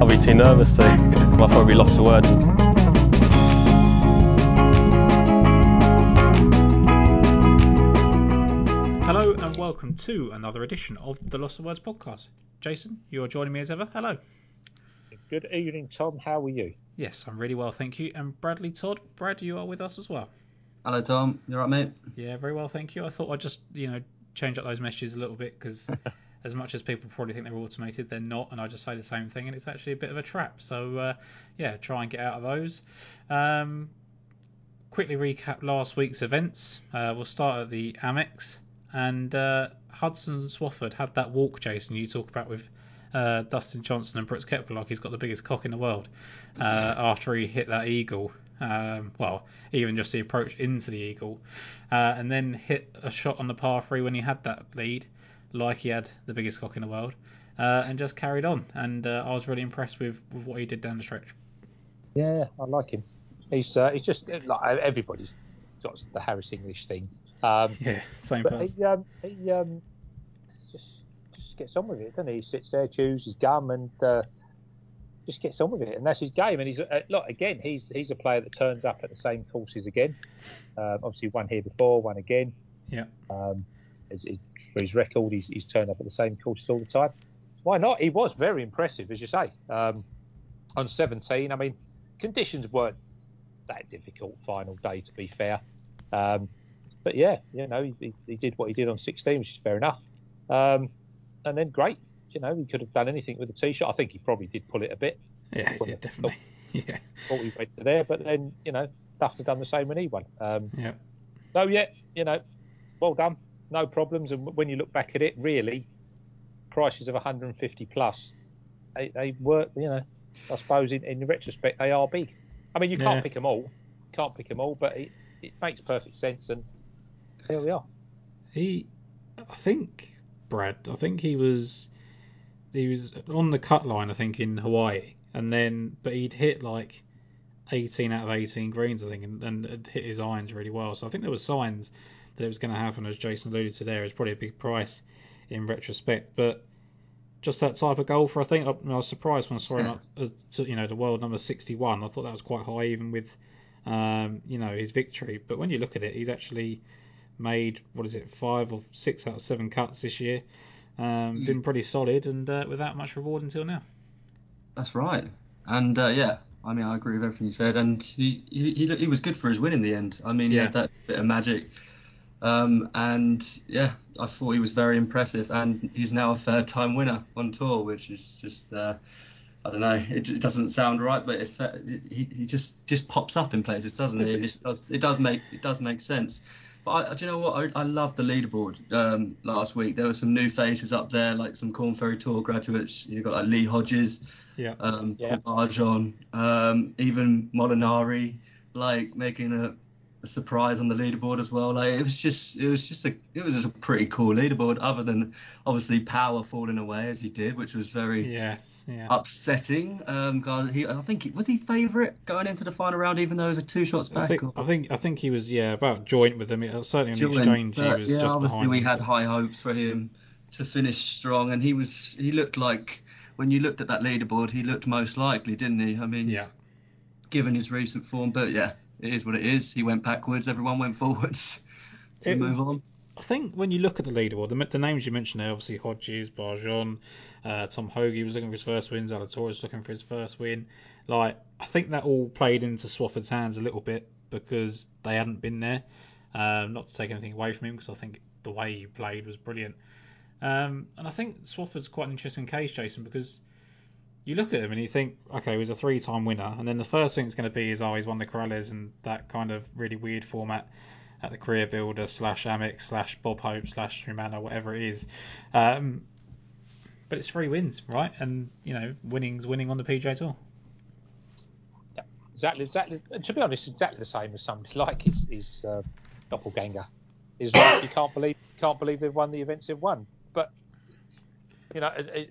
I'll be too nervous to. I'll probably be lost for words. Hello and welcome to another edition of the Lost of Words podcast. Jason, you are joining me as ever. Hello. Good evening, Tom. How are you? Yes, I'm really well, thank you. And Bradley Todd, Brad, you are with us as well. Hello, Tom. You alright, mate? Yeah, very well, thank you. I thought I'd just, you know, change up those messages a little bit because as much as people probably think they're automated, they're not, and I just say the same thing, and it's actually a bit of a trap. So, uh, yeah, try and get out of those. Um, quickly recap last week's events. Uh, we'll start at the Amex, and uh, Hudson Swafford had that walk, Jason, you talk about with uh, Dustin Johnson and Brooks Koepka like he's got the biggest cock in the world uh, after he hit that eagle. Um, well, even just the approach into the eagle, uh, and then hit a shot on the par three when he had that lead, like he had the biggest cock in the world, uh, and just carried on. And uh, I was really impressed with, with what he did down the stretch. Yeah, I like him. He's uh, he's just like everybody's got the Harris English thing. Um, Yeah, same person. he um, he um, just just gets on with it, doesn't he? He sits there, chews his gum, and uh, just gets on with it, and that's his game. And he's uh, look again. He's he's a player that turns up at the same courses again. Um, obviously, one here before, one again. Yeah. Um, as, as, for his record, he's, he's turned up at the same courses all the time. Why not? He was very impressive, as you say. Um, on 17, I mean, conditions weren't that difficult. Final day, to be fair. Um, but yeah, you know, he, he, he did what he did on 16, which is fair enough. Um, and then great, you know, he could have done anything with the tee shot. I think he probably did pull it a bit. Yeah, yeah, definitely. Yeah, Thought he went to there, but then you know, Duff had done the same when he won. Um, yeah. so yeah, you know, well done, no problems. And when you look back at it, really, prices of 150 plus, they, they were, you know, I suppose in, in retrospect they are big. I mean, you can't Yeah. pick them all, can't pick them all, but it, it makes perfect sense. And here we are. He, I think Brad. I think he was, he was on the cut line. I think in Hawaii, and then but he'd hit like eighteen out of eighteen greens. I think, and, and had hit his irons really well. So I think there were signs that it was going to happen. As Jason alluded to, there it's probably a big price in retrospect, but. Just that type of golfer, I think. I, I was surprised when I saw him, up, uh, to, you know, the world number sixty-one. I thought that was quite high, even with, um, you know, his victory. But when you look at it, he's actually made what is it five or six out of seven cuts this year. Um, been pretty solid and uh, without much reward until now. That's right. And uh, yeah, I mean, I agree with everything you said. And he, he, he, he was good for his win in the end. I mean, he Yeah. had that bit of magic. Um, and yeah, I thought he was very impressive. And he's now a third time winner on tour, which is just, uh, I don't know, it, it doesn't sound right, but it's he, he just just pops up in places, doesn't he? It does, it does make it does make sense. But I, do you know what? I, I love the leaderboard um, last week. There were some new faces up there, like some Corn Ferry Tour graduates. You've got like Lee Hodges, Yeah. um, Yeah. Paul Barjon, um, even Molinari, like making a, a surprise on the leaderboard as well. Like it was just, it was just a, it was just a pretty cool leaderboard. Other than obviously Power falling away as he did, which was very Yes. Yeah. upsetting. Um, 'cause he, I think he, was he favourite going into the final round, even though he was a two shots back. I think or- I think I think he was yeah about joint with them. It- Certainly on the exchange but, he was yeah, just obviously behind. we had high hopes for him to finish strong, and he was he looked like when you looked at that leaderboard, he looked most likely, didn't he? I mean, Yeah. given his recent form, but yeah, it is what it is. He went backwards, everyone went forwards. We It was- move on. I think when you look at the leaderboard, the, the names you mentioned there, obviously Hodges, Barjon, uh, Tom Hoge was looking for his first win, Zalatoris was looking for his first win. Like, I think that all played into Swafford's hands a little bit because they hadn't been there. Um, not to take anything away from him, because I think the way he played was brilliant. Um, and I think Swafford's quite an interesting case, Jason, because you look at him and you think, okay, he was a three-time winner, and then the first thing it's going to be is, oh, he's won the Corales and that kind of really weird format at the Career Builder slash Amex slash Bob Hope slash Humana, whatever it is. Um, but it's three wins, right? And you know, winning's winning on the PGA Tour. Exactly, exactly. and To be honest, exactly the same as somebody like his, his uh, doppelganger. Is like you can't believe can't believe they've won the events they've won. But you know, ad- ad-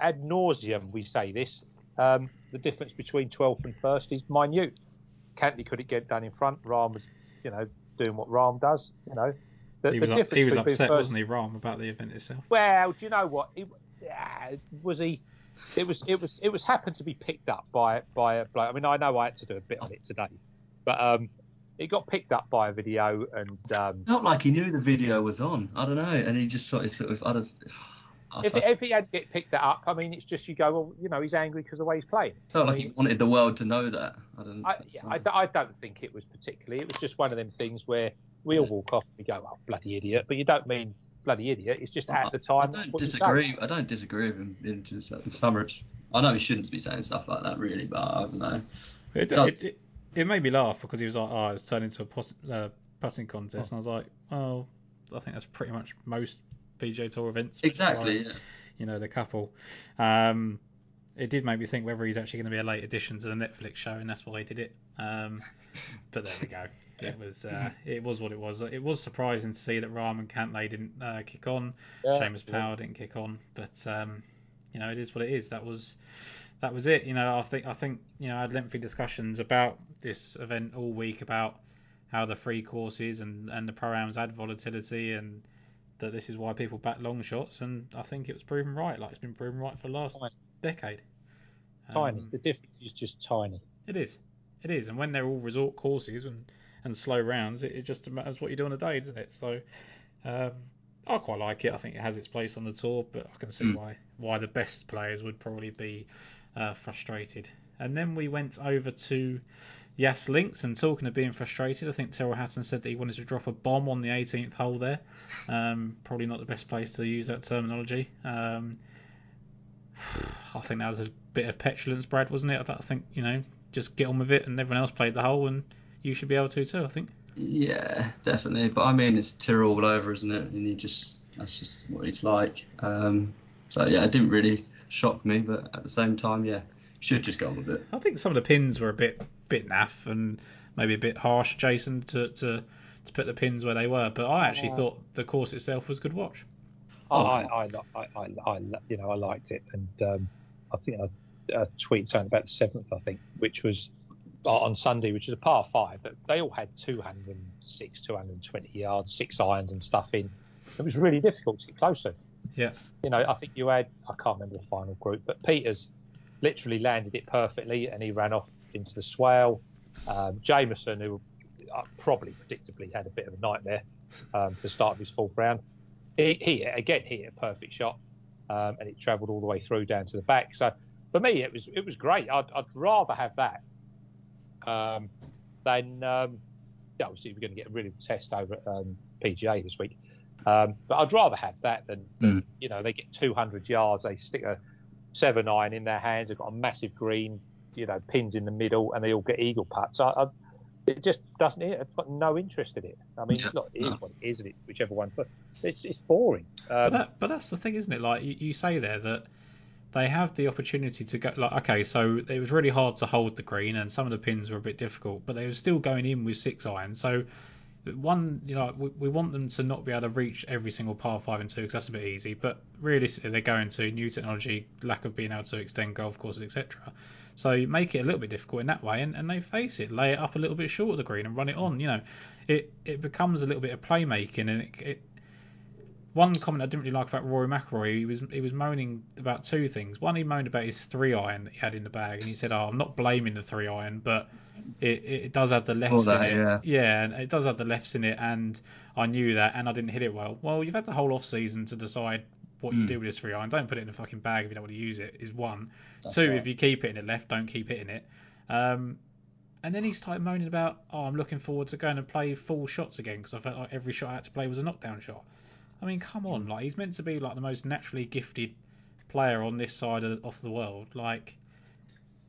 ad nauseum we say this. Um, the difference between 12th and first is minute. Cantlay could it get done in front. Rahm was, you know, doing what Rahm does. You know, The, He the was up, he was upset, first- wasn't he, Rahm, about the event itself? Well, do you know what? It, yeah, was he? It was. It was. It was happened to be picked up by by a bloke. I mean, I know I had to do a bit on it today, but um, it got picked up by a video, and um, Felt like he knew the video was on. I don't know, and he just sort of, sort of I don't. I if, felt, if he had get picked that up, I mean, it's just you go, well, you know, he's angry because of the way he's playing. felt I like mean, he wanted the world to know that. I don't. I, yeah, I, I don't think it was particularly. It was just one of them things where we all walk off and we go, "Oh, bloody idiot!" But you don't mean bloody idiot. It's just at the time. I don't what you say. disagree. I don't disagree with him into some rich. I know he shouldn't be saying stuff like that, really, but I don't know. It, Does- it, it, it made me laugh because he was like, "Oh, it's turned into a pos- uh, passing contest," and I was like, well, I think that's pretty much most PGA Tour events." Exactly. Yeah. You know, the couple. Um, it did make me think whether he's actually going to be a late addition to the Netflix show, and that's why he did it. Um, but there we go. It was uh, it was what it was. It was surprising to see that Rahman Cantlay didn't uh, kick on. Yeah, Seamus yeah. Power didn't kick on, but um, you know it is what it is. That was that was it. You know, I think I think you know I had lengthy discussions about this event all week about how the free courses and and the programs add volatility and that this is why people back long shots and I think it was proven right. Like it's been proven right for the last Tiny. decade. Tiny. Um, the difference is just tiny. it is. It is. And when they're all resort courses and, and slow rounds, it, it just matters what you do on a day, doesn't it? So um, I quite like it. I think it has its place on the tour, but I can see Mm. why why the best players would probably be uh, frustrated. And then we went over to Yas Links, and talking of being frustrated, I think Tyrrell Hatton said that he wanted to drop a bomb on the 18th hole there. Um, probably not the best place to use that terminology. Um, I think that was a bit of petulance, Brad, wasn't it? I think you know, just get on with it, and everyone else played the hole, and you should be able to too. I think. Yeah, definitely. But I mean, it's Tyrrell all over, isn't it? And you just that's just what he's like. Um, so yeah, it didn't really shock me, but at the same time, yeah, should just go on with it. I think some of the pins were a bit bit naff and maybe a bit harsh, Jason, to to, to put the pins where they were. But I actually Yeah. thought the course itself was good watch. I, Oh. I, I, I, I, I, you know, I liked it, and um, I think I, I tweeted something about the seventh, I think, which was uh, on Sunday, which is a par five, but they all had 206, 220 yards, six irons and stuff in. It was really difficult to get close to. Yeah. You know, I think you had, I can't remember the final group, but Peters literally landed it perfectly, and he ran off into the swale. Um, Jamieson, who uh, probably predictably had a bit of a nightmare um, to start his fourth round, he, he again hit a perfect shot, um, and it travelled all the way through down to the back. So for me, it was it was great. I'd, I'd rather have that um, than um, yeah, obviously we're going to get a really good test over at um, PGA this week. Um, but I'd rather have that than, than Mm. you know they get 200 yards, they stick a seven iron in their hands, they've got a massive green, you know, pins in the middle, and they all get eagle putts. I, I, it just doesn't. I've got no interest in it. I mean, Yeah, look, it is no. what it is, and it, whichever one. But it's it's boring. But Um, that, but that's the thing, isn't it? Like you, you say there that they have the opportunity to go. Like okay, so it was really hard to hold the green, and some of the pins were a bit difficult, but they were still going in with six iron. So one, you know, we, we want them to not be able to reach every single par five and two because that's a bit easy. But realistically, they're going to new technology, lack of being able to extend golf courses, etc. So make it a little bit difficult in that way, and, and they face it, lay it up a little bit short of the green and run it on. You know, it it becomes a little bit of playmaking, and it, it one comment I didn't really like about Rory McIlroy, he was he was moaning about two things. One, he moaned about his three iron that he had in the bag, and he said, "Oh, I'm not blaming the three iron, but it, it does have the lefts that, in it. yeah. and it does have the lefts in it, and I knew that, and I didn't hit it well. Well, you've had the whole off season to decide what you Mm. do with this three iron. Don't put it in a fucking bag if you don't want to use it. Is one. That's Two, right. if you keep it in the left, don't keep hitting it. Um, and then he started moaning about, oh, I'm looking forward to going and play full shots again because I felt like every shot I had to play was a knockdown shot. I mean, come on, like he's meant to be like the most naturally gifted player on this side of, of the world. Like,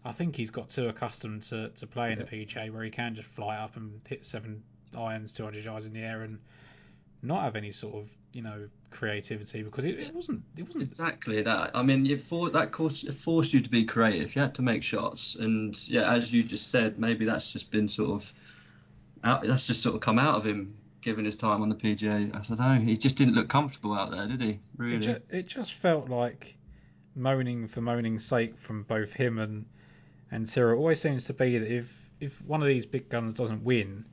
I think he's got too accustomed to, to playing the PGA where he can just fly up and hit seven irons, 200 yards in the air, and not have any sort of you know creativity because it, it wasn't it wasn't Exactly that. I mean, you for that course it forced you to be creative. You had to make shots, and yeah, as you just said, maybe that's just been sort of out. That's just sort of come out of him, given his time on the PGA. I don't know. He just didn't look comfortable out there, did he? It, Really? ju- it just felt like moaning for moaning's sake from both him and and Tira. It always seems to be that if if one of these big guns doesn't win,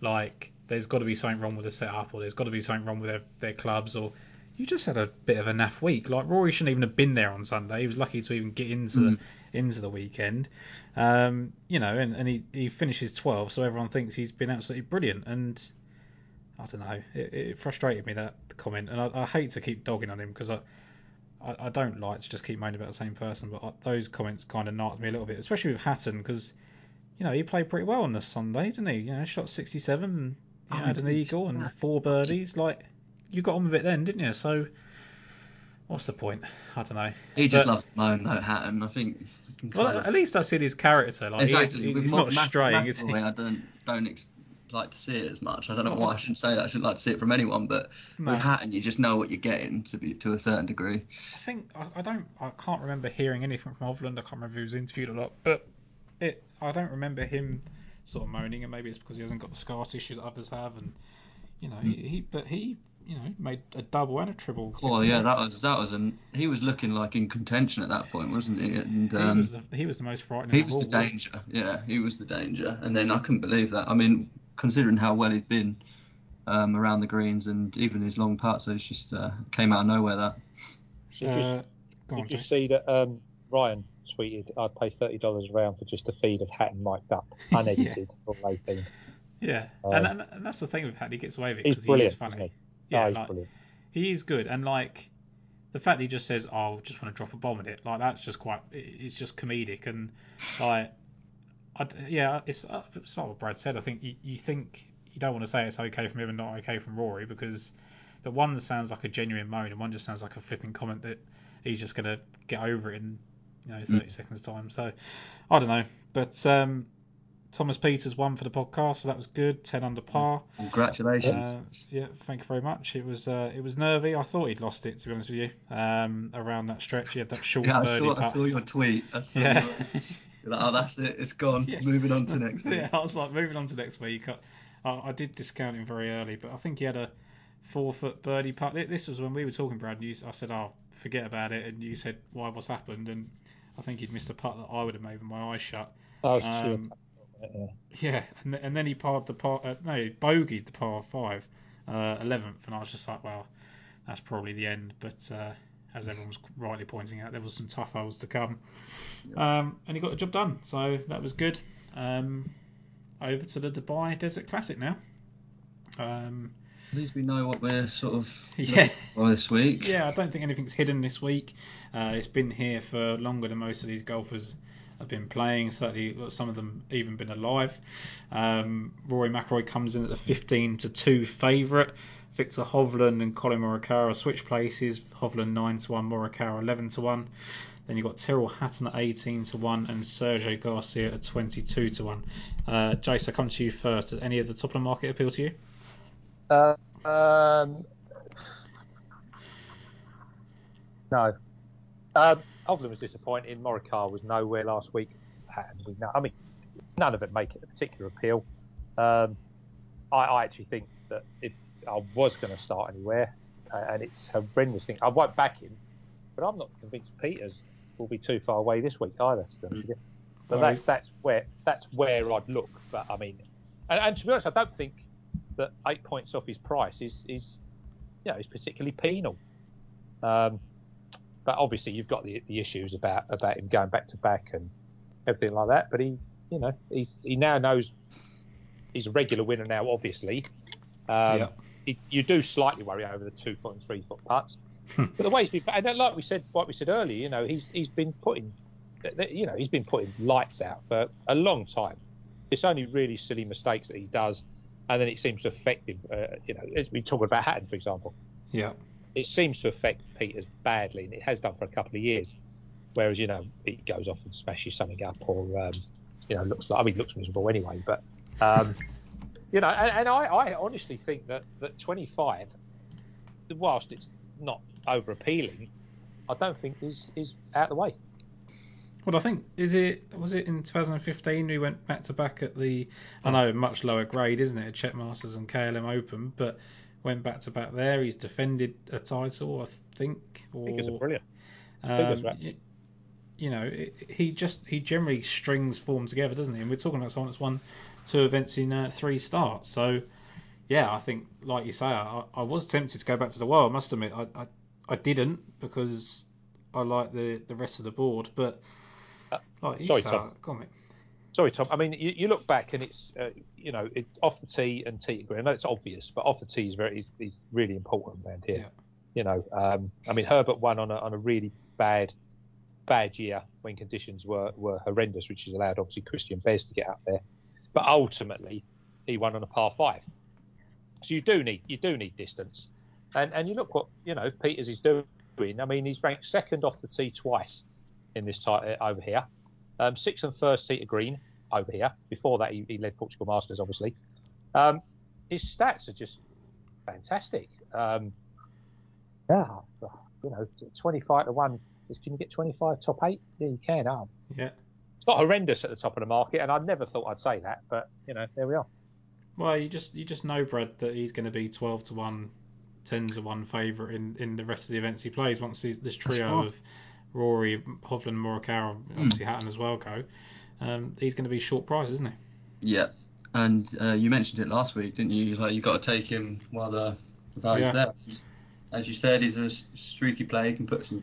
like there's got to be something wrong with the setup, or there's got to be something wrong with their, their clubs, or you just had a bit of a naff week. Like Rory shouldn't even have been there on Sunday. He was lucky to even get into Mm. the into the weekend. Um, you know, and, and he, he finishes 12, so everyone thinks he's been absolutely brilliant. And I don't know, it, it frustrated me that comment, and I, I hate to keep dogging on him because I, I I don't like to just keep moaning about the same person, but I, those comments kind of knocked me a little bit, especially with Hatton because. You know, he played pretty well on the Sunday, didn't he? You know, shot 67 and you Oh, know, he had an eagle and Yeah. four birdies. Like, you got on with it then, didn't you? So, what's the point? I don't know. He just But- loves to moan though, Hatton. I think. Well, of- at least that's in his character. Like, he is- exactly. With he's Mo- not Mac- straying, is he? I don't don't ex- like to see it as much. I don't know why I shouldn't say that. I shouldn't like to see it from anyone, but No. with Hatton, you just know what you're getting to be to a certain degree. I think I, I don't. I can't remember hearing anything from Hovland. I can't remember if he was interviewed a lot, But it. I don't remember him sort of moaning, and maybe it's because he hasn't got the scar tissue that others have, and you know, he, he. But he, you know, made a double and a triple. Oh yeah, that was that was an he was looking like in contention at that point, wasn't he? And he um, was the he was the most frightening. he was all, the danger. Yeah, he was the danger. And then I couldn't believe that. I mean, considering how well he's been um, around the greens and even his long putts, so it's just uh, came out of nowhere. That Did you, Uh, go on, did you see that um, Ryan tweeted, I'd pay $30 a round for just a feed of Hatton mic'd up, unedited, from 18. Yeah, Um, and, and and that's the thing with Hat. He gets away with it because he is funny. he? Yeah, he's like, brilliant. he is good, and like the fact that he just says, "Oh, I just want to drop a bomb at it," like that's just quite. It's just comedic, and like, I d yeah, it's uh, it's like what Brad said. I think you, you think you don't want to say it's okay from him and not okay from Rory because the one sounds like a genuine moan, and one just sounds like a flipping comment that he's just gonna get over it in you know thirty seconds time. So I don't know, but um, Thomas Peters won for the podcast, so that was good. Ten under par. congratulations. Uh, yeah, thank you very much. It was uh, it was nervy. I thought he'd lost it to be honest with you. Um, around that stretch, he had that short yeah, I birdie saw, I putt. saw your tweet. I saw Yeah. your, like, oh, that's it. It's gone. Yeah. Moving on to next week. yeah, I was like moving on to next week. I, I, I did discount him very early, but I think he had a four foot birdie putt. Th- This was when we were talking, Brad. And you, I said, "Oh, forget about it," and you said, "Why? What's happened?" And I think he'd missed a putt that I would have made with my eyes shut. Oh, Um, shit. Yeah. Yeah, and, and then he parred the par. Uh, no, he bogeyed the par five, uh, eleventh, and I was just like, well, that's probably the end. But uh, as everyone was rightly pointing out, there was some tough holes to come, um, and he got the job done. So that was good. Um, over to the Dubai Desert Classic now. Um, At least we know what we're sort of Yeah. for this week. yeah, I don't think anything's hidden this week. Uh, it's been here for longer than most of these golfers have been playing. Certainly, some of them even been alive. Um, Rory McIlroy comes in at the 15 to two favourite. Victor Hovland and Collin Morikawa switch places. Hovland 9 to 1, Morikawa 11 to 1. Then you've got Tyrrell Hatton at 18 to 1 and Sergio Garcia at 22 to 1. Uh, Jace, I come to you first. Does any of the top of the market appeal to you? Uh, um, no. Um, Hovland was disappointing. Morikawa was nowhere last week. Hatton was no. I mean, none of it make it a particular appeal. Um, I, I actually think that if I was going to start anywhere, uh, and it's a horrendous thing, I won't back him, but I'm not convinced Peters will be too far away this week either. To be honest with. But Oh, that's that's where that's where I'd look. But I mean, and, and to be honest, I don't think that eight points off his price is is you know is particularly penal. Um, but obviously you've got the the issues about about him going back to back and everything like that. But he you know he's he now knows he's a regular winner now. Obviously, um, Yeah. he, you do slightly worry over the two foot and three foot putts. Hmm. but the way he's been, and like we said, what we said earlier, you know, he's he's been putting, you know, he's been putting lights out for a long time. It's only really silly mistakes that he does, and then it seems to affect him. Uh, you know, as we talk about Hatton, for example, Yeah. It seems to affect Peters badly, and it has done for a couple of years. Whereas you know he goes off and smashes something up, or um, you know looks like I mean looks miserable anyway. But um, you know, and, and I, I honestly think that that 25, whilst it's not over appealing, I don't think is is out of the way. Well, I think is it was it in 2015 we went back to back at the I know much lower grade, isn't it? At Czech Masters and KLM Open, but went back to back there. He's defended a title, I think. Or, I think it's brilliant. um, figures, right? y- you know, it- he just he generally strings form together, doesn't he? And we're talking about someone that's won two events in uh, three starts, so yeah, I think, like you say, I, I was tempted to go back to the wild. I must admit, I, I, I didn't because I like the, the rest of the board. But like you sorry, say, Tom. go on, mate. Sorry, Tom. I mean, you, you look back and it's uh, you know it's off the tee and tee green. I know it's obvious, but off the tee is very is, is really important around here. Yeah. You know, um, I mean, Herbert won on a on a really bad bad year when conditions were, were horrendous, which has allowed obviously Christian Bez to get out there. But ultimately, he won on a par five. So you do need you do need distance, and and you look what you know Peters is doing. I mean, he's ranked second off the tee twice in this tie over here, um, sixth and first seat of green over here. Before that, he, he led Portugal Masters, obviously. Um, his stats are just fantastic. Um, yeah, you know, 25 to 1. Can you get 25 top eight? Yeah, you can. Oh. Yeah. It's not horrendous at the top of the market, and I never thought I'd say that, but, you know, there we are. Well, you just you just know, Brad, that he's going to be 12 to 1, 10 to 1 favourite in, in the rest of the events he plays once these, this trio right. of Rory, Hovland, Morikawa, obviously Hatton as well go. Um, he's going to be short price, isn't he? Yeah, and uh, you mentioned it last week, didn't you? Like you got to take him while the, the value's Yeah. there. As you said, he's a streaky player. He can put some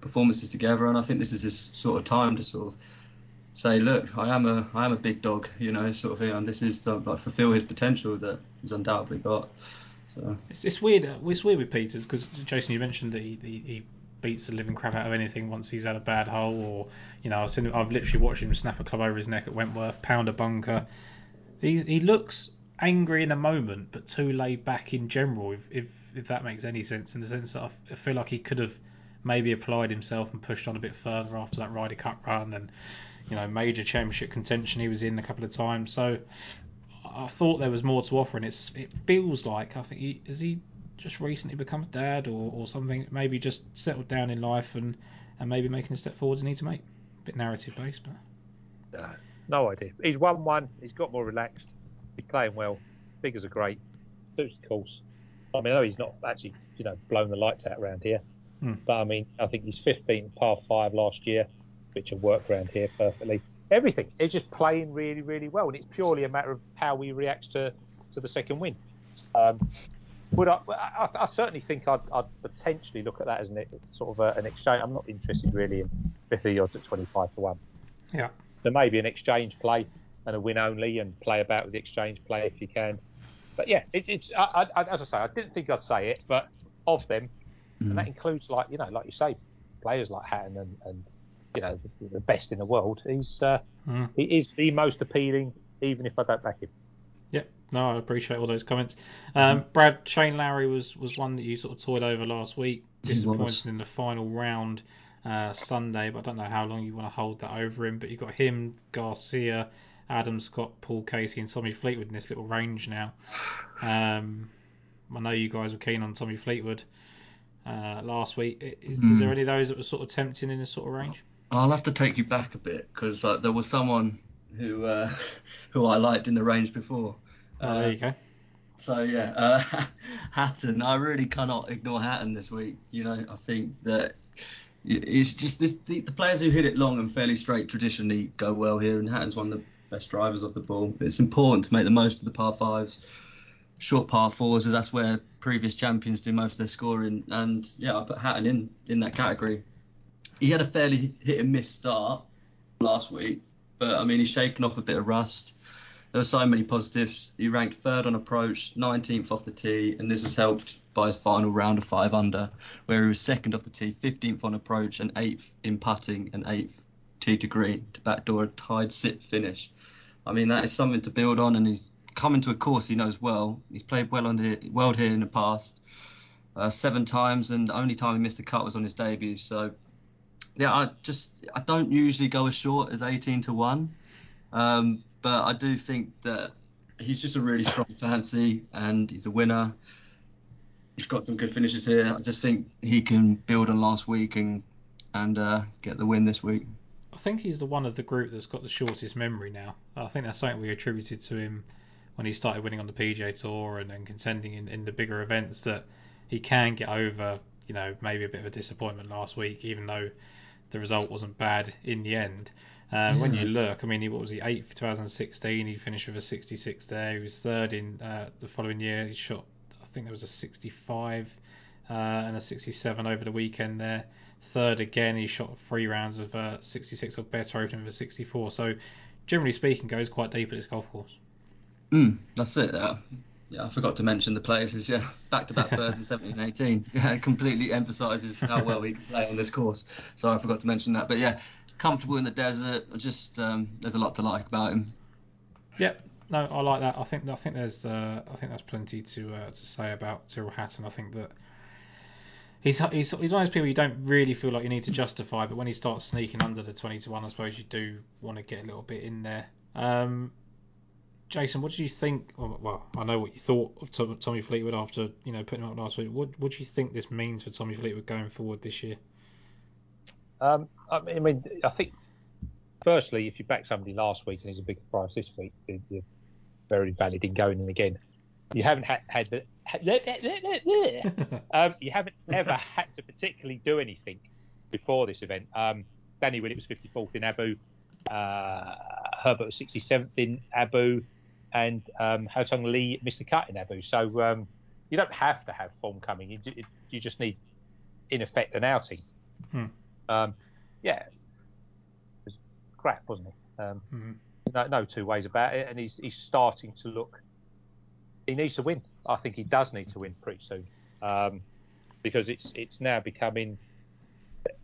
performances together, and I think this is his sort of time to sort of say, look, I am a I am a big dog, you know, sort of thing, and this is to like, fulfil his potential that he's undoubtedly got. So It's, it's weird. uh, It's weird with Peters because Jason, you mentioned that he, he, he beats the living crap out of anything once he's had a bad hole, or you know, I've seen, I've literally watched him snap a club over his neck at Wentworth, pound a bunker. He's, he looks angry in a moment, but too laid back in general. If if, if that makes any sense, in the sense that I feel like he could have maybe applied himself and pushed on a bit further after that Ryder Cup run and you know major championship contention he was in a couple of times. So I thought there was more to offer, and it's it feels like I think he has he just recently become a dad or, or something, maybe just settled down in life and, and maybe making the step forwards he need to make. A bit narrative based, but Uh, no idea. He's won one. He's got more relaxed. He's playing well. Figures are great. Suits the course. I mean, I know he's not actually, you know, blown the lights out around here. Hmm. But I mean, I think he's 15 par five last year, which will work around here perfectly. Everything. He's just playing really, really well, and it's purely a matter of how he reacts to, to the second win. Um, would I, I, I certainly think I'd, I'd potentially look at that as an, sort of a, an exchange. I'm not interested really in 50 odds at 25 to 1. Yeah. There may be an exchange play and a win only and play about with the exchange play if you can. But yeah, it, it's I, I, as I say, I didn't think I'd say it, but of them, and that includes like you know, like you say, players like Hatton and, and you know the, the best in the world. He's uh, Mm. he is the most appealing, even if I don't back him. No, I appreciate all those comments. Um, Brad Shane Lowry was was one that you sort of toyed over last week, disappointed in the final round uh, Sunday, but I don't know how long you want to hold that over him. But you've got him, Garcia, Adam Scott, Paul Casey, and Tommy Fleetwood in this little range now. Um, I know you guys were keen on Tommy Fleetwood uh, last week. Is, is there any of those that were sort of tempting in this sort of range? I'll have to take you back a bit because uh, there was someone who uh, who I liked in the range before. Uh, there you go. So yeah, uh, Hatton. I really cannot ignore Hatton this week. You know, I think that it's just this the, the players who hit it long and fairly straight traditionally go well here, and Hatton's one of the best drivers of the ball. It's important to make the most of the par fives, short par fours, as that's where previous champions do most of their scoring. And yeah, I put Hatton in in that category. He had a fairly hit and miss start last week, but I mean he's shaken off a bit of rust there were so many positives. He ranked third on approach, 19th off the tee, and this was helped by his final round of five under, where he was second off the tee, 15th on approach, and eighth in putting, and eighth tee to green to backdoor a tied sit finish. I mean that is something to build on, and he's coming to a course he knows well. He's played well on here, well here in the past, uh, seven times, and the only time he missed a cut was on his debut. So yeah, I just I don't usually go as short as 18 to one. Um, but I do think that he's just a really strong fancy and he's a winner. He's got some good finishes here. I just think he can build on last week and and uh, get the win this week. I think he's the one of the group that's got the shortest memory now. I think that's something we attributed to him when he started winning on the PGA Tour and, and contending in, in the bigger events that he can get over, you know, maybe a bit of a disappointment last week, even though the result wasn't bad in the end. Uh, When you look, I mean, he, what was he eighth for 2016? He finished with a 66 there. He was third in uh, the following year. He shot, I think there was a 65 uh, and a 67 over the weekend there. Third again, he shot three rounds of uh, 66 or better, opening with a 64. So, generally speaking, goes quite deep at this golf course. Mm, that's it. Yeah, I forgot to mention the places. Yeah, back to back thirds in 17 and 18. Yeah, it completely emphasises how well he can play on this course. So I forgot to mention that. But yeah, comfortable in the desert. Just um, there's a lot to like about him. Yep. No, I like that. I think I think there's uh, I think there's plenty to uh, to say about Tyrrell Hatton. I think that he's he's he's one of those people you don't really feel like you need to justify, but when he starts sneaking under the twenty to one, I suppose you do want to get a little bit in there. Um, Jason, what did you think? Well, I know what you thought of Tommy Fleetwood after you know putting him up last week. What what do you think this means for Tommy Fleetwood going forward this year? Um, I mean, I think firstly, if you back somebody last week and he's a big price this week, you're very valid in going in again. You haven't had, had the, um, you haven't ever had to particularly do anything before this event. Um, Danny Willett was 54th in Abu. Uh, Herbert was 67th in Abu and um, Haotong Li missed the cut in Abu. So um, you don't have to have form coming. You, you just need, in effect, an outing. Hmm. Um, yeah, it was crap, wasn't it? Um, mm-hmm. no, no two ways about it. And he's he's starting to look. He needs to win. I think he does need to win pretty soon, um, because it's it's now becoming.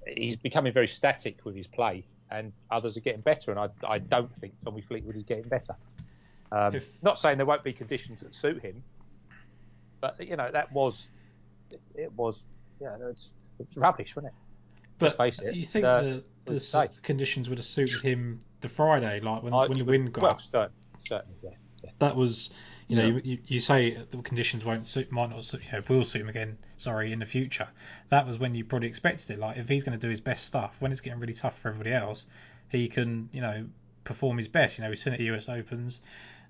He's becoming very static with his play, and others are getting better. And I, I don't think Tommy Fleetwood is getting better. Um, if, not saying there won't be conditions that suit him, but you know that was it was yeah it's, it's rubbish, wasn't it? But it, you think uh, the, the conditions would have suited him the Friday, like when, I, when the wind got well, certainly, certainly, yeah, yeah. That was, you know, yeah. you, you say the conditions won't suit, might not suit, you know, will suit him again. Sorry, in the future. That was when you probably expected it. Like if he's going to do his best stuff, when it's getting really tough for everybody else, he can, you know, perform his best. You know, we've seen it at the US Opens.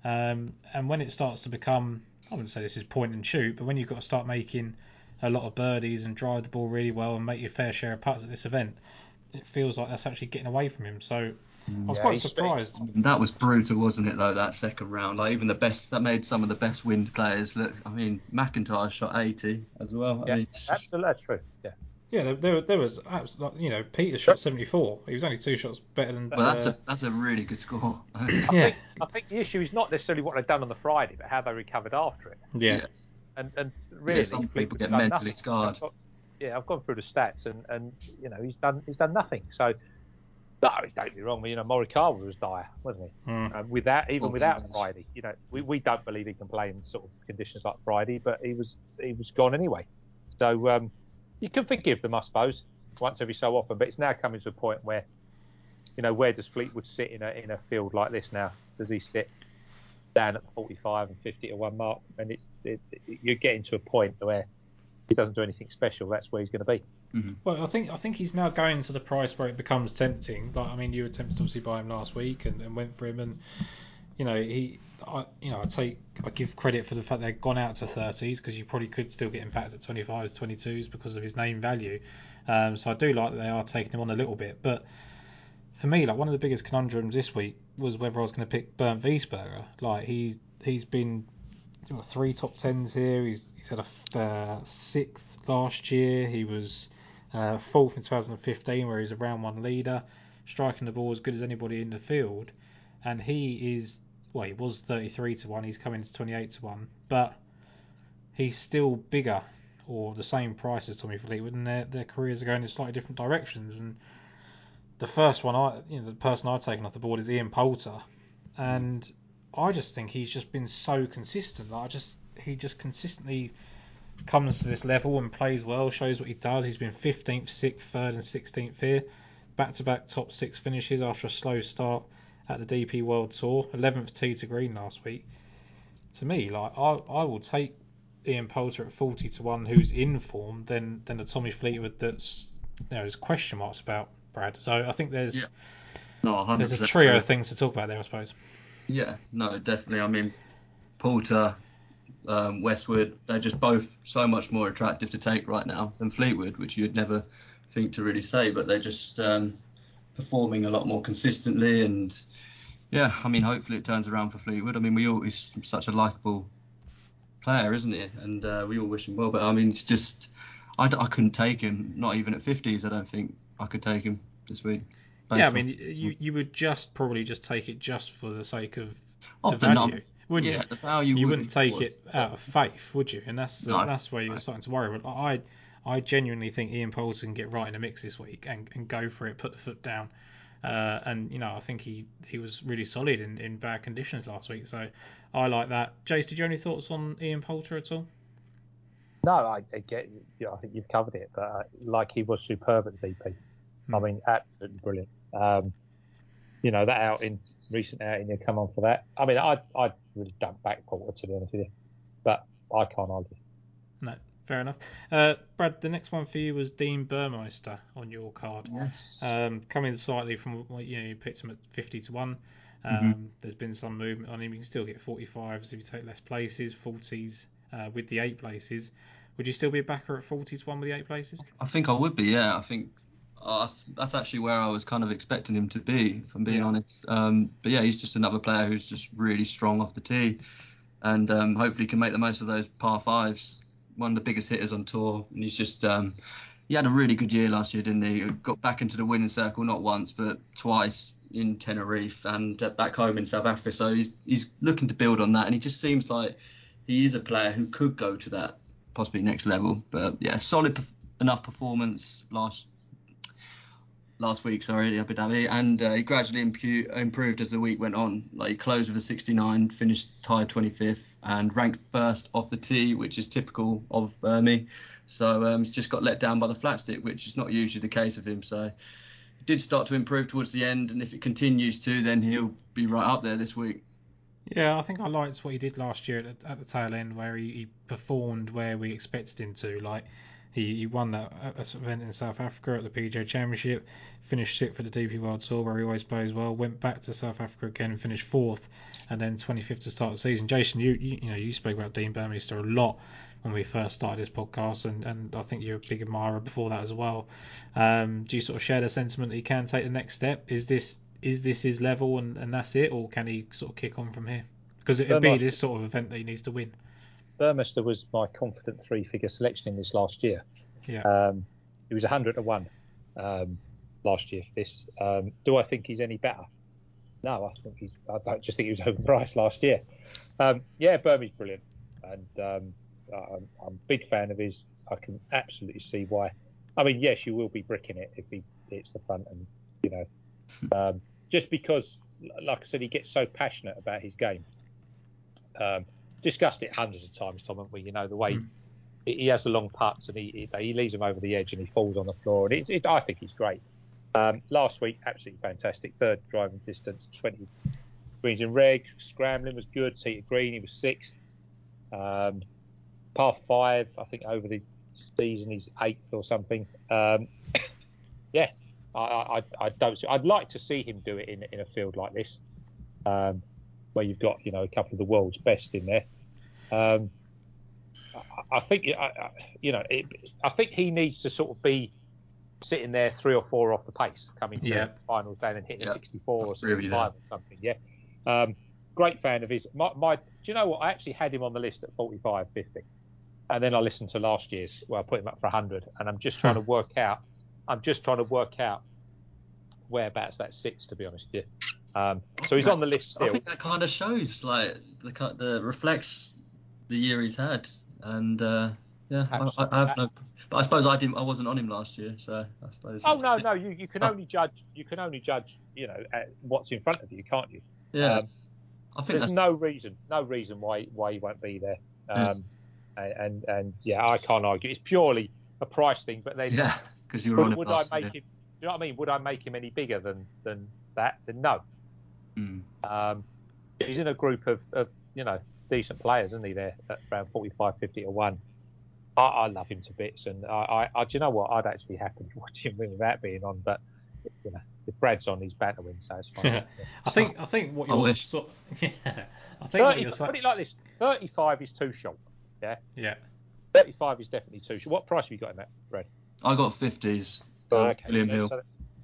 Um, and when it starts to become, I wouldn't say this is point and shoot, but when you've got to start making a lot of birdies and drive the ball really well and make your fair share of putts at this event, it feels like that's actually getting away from him. So I was yeah, quite surprised. That was brutal, wasn't it? Though that second round, like even the best, that made some of the best wind players look. I mean, McIntyre shot 80 as well. Yeah, I mean, absolutely, that's true. Yeah. Yeah, there, there, there was you know Peter shot 74. He was only two shots better than. Well, that's uh, a that's a really good score. I yeah. Think, I think the issue is not necessarily what they've done on the Friday, but how they recovered after it. Yeah. yeah. And and really, yeah, some people get mentally nothing. scarred. I've got, yeah, I've gone through the stats, and and you know he's done he's done nothing. So. No, don't get me wrong. You know, Morikawa was dire, wasn't he? Mm. Um, without even without Friday, you know, we, we don't believe he can play in sort of conditions like Friday, but he was he was gone anyway. So um, you can forgive them, I suppose once every so often. But it's now coming to a point where, you know, where does Fleetwood sit in a in a field like this now? Does he sit down at 45 and 50 to one mark? And it's it, it, you're getting to a point where he doesn't do anything special. That's where he's going to be. Mm-hmm. Well, I think I think he's now going to the price where it becomes tempting. Like I mean, you attempted obviously buy him last week and, and went for him, and you know he, I, you know I take I give credit for the fact they've gone out to 30s because you probably could still get him back at 25s, 22s because of his name value. Um, so I do like that they are taking him on a little bit. But for me, like one of the biggest conundrums this week was whether I was going to pick Bernd Wiesberger. Like he's he's been you know, three top tens here. He's he's had a uh, sixth last year. He was uh, fourth in 2015, where he was a round one leader, striking the ball as good as anybody in the field. And he is well, he was 33 to one. He's coming to 28 to one, but he's still bigger or the same price as Tommy Fleetwood, and their their careers are going in slightly different directions. And the first one, I you know, the person I've taken off the board is Ian Poulter, and I just think he's just been so consistent. I just he just consistently comes to this level and plays well, shows what he does. He's been 15th, 6th, 3rd, and 16th here, back to back top six finishes after a slow start at the DP World Tour, 11th tee to green last week. To me, like I, I will take Ian Poulter at forty to one, who's in form, than than the Tommy Fleetwood that's you know there's question marks about Brad. So I think there's yeah. no, there's a trio of things to talk about there, I suppose. Yeah, no, definitely. I mean, Poulter, um, Westwood, they're just both so much more attractive to take right now than Fleetwood, which you'd never think to really say, but they just um, performing a lot more consistently and yeah, I mean, hopefully it turns around for Fleetwood. I mean, we all he's such a likable player, isn't he? And uh, we all wish him well. But I mean, it's just I, I couldn't take him, not even at 50s. I don't think I could take him this week. Yeah, I mean, you you would just probably just take it just for the sake of Of the the value, num- wouldn't yeah, you? the value you would wouldn't be take it out of faith, would you? And that's No, that's where you're no. starting to worry. But I I genuinely think Ian Poulter can get right in the mix this week and, and go for it, put the foot down. Uh, and you know, I think he, he was really solid in, in bad conditions last week. So I like that. Jace, did you have any thoughts on Ian Poulter at all? No, I, I get. You know, I think you've covered it, but uh, like he was superb at VP. I Hmm. mean, absolutely brilliant. Um, you know that outing, recent outing, you come on for that. I mean, I I really don't back Poulter to be honest with you, but I can't argue. No, fair enough. Uh, Brad, the next one for you was Dean Burmester on your card. Yes. Um, coming slightly from what you know, you picked him at fifty to one. Um, Mhm. There's been some movement on him. You can still get 45s if you take less places, 40s uh, with the eight places. Would you still be a backer at 40 to one with the eight places? I think I would be. Yeah, I think uh, that's actually where I was kind of expecting him to be, if I'm being Yeah. honest. Um, but yeah, he's just another player who's just really strong off the tee, and um, hopefully can make the most of those par fives. One of the biggest hitters on tour, and he's just um, he had a really good year last year, didn't he? Got back into the winning circle not once but twice in Tenerife and back home in South Africa. So he's he's looking to build on that, and he just seems like he is a player who could go to that possibly next level. But yeah, solid enough performance last last week, sorry, Abu Dhabi, and uh, he gradually impu- improved as the week went on. Like he closed with a 69, finished tied 25th, and ranked first off the tee, which is typical of Burmy. So um, he's just got let down by the flat stick, which is not usually the case of him. So he did start to improve towards the end, and if it continues to, then he'll be right up there this week. Yeah, I think I liked what he did last year at, the- at the tail end, where he, he performed where we expected him to. Like he, he won that uh, event in South Africa at the PGA Championship, finished sixth for the DP World Tour, where he always plays well. Went back to South Africa again and finished fourth, and then 25th to start the season. Jason, you you, you know you spoke about Dean Burmester a lot when we first started this podcast, and, and I think you're a big admirer before that as well. Um, do you sort of share the sentiment that he can take the next step? Is this is this his level and, and that's it, or can he sort of kick on from here? Because it'd be this sort of event that he needs to win. Burmester was my confident three-figure selection in this last year. Yeah. Um, he was 100 to one um, last year. For this, um, do I think he's any better? No, I think he's. I just think he was overpriced last year. Um, yeah, Burmese brilliant, and um, I'm, I'm a big fan of his. I can absolutely see why. I mean, yes, you will be bricking it if he hits the front, and you know, um, just because, like I said, he gets so passionate about his game. Um, discussed it hundreds of times, Tom, haven't we? You know the way Mm. he, has the long putts and he, he he leaves them over the edge and he falls on the floor, and it, it, I think he's great. Um, last week, absolutely fantastic. Third driving distance, 20 greens in reg. Scrambling was good. Seated green, he was sixth. Um, par five, I think over the season he's eighth or something. Um, yeah, I, I, I- I don't. see- I'd like to see him do it in in a field like this, um, where you've got you know a couple of the world's best in there. Um, I, I think I, you know it, I think he needs to sort of be sitting there three or four off the pace coming to Yeah. the finals down and hitting Yeah. 64 or Agree 65 or something. Yeah. Um, great fan of his. My, my, do you know what? I actually had him on the list at 45, 50. And then I listened to last year's where I put him up for 100. And I'm just trying to work out, I'm just trying to work out whereabouts that sits, to be honest with you. Um, so he's on the list I think that kind of shows, like, the the reflects the year he's had, and uh, yeah, I, I, have no. But I suppose I didn't. I wasn't on him last year, so I suppose. Oh no, no, you, you can tough. only judge. You can only judge. You know what's in front of you, can't you? Yeah, Um, I think There's that's no reason, no reason why why he won't be there. Um, and, and and yeah, I can't argue. It's purely a price thing. But then, yeah, because you were on would, him would I make year. him? Do you know what I mean? Would I make him any bigger than than that? Then no. Mm. Um, he's in a group of, of you know decent players, isn't he? There at around 45, 50 to one. I, I love him to bits, and I, I, I, do you know what? I'd actually happen happily watch him win without being on, but you know, if Brad's on, he's bound to win, so it's fine. I think I think what I you're wish. sort yeah, I think what 30, you're saying. put it like this: thirty-five is too short. Yeah. Yeah. Thirty-five is definitely too short. What price have you got in that, Brad? I got fifties. Oh, Oh, okay. William Yeah, Hill. so-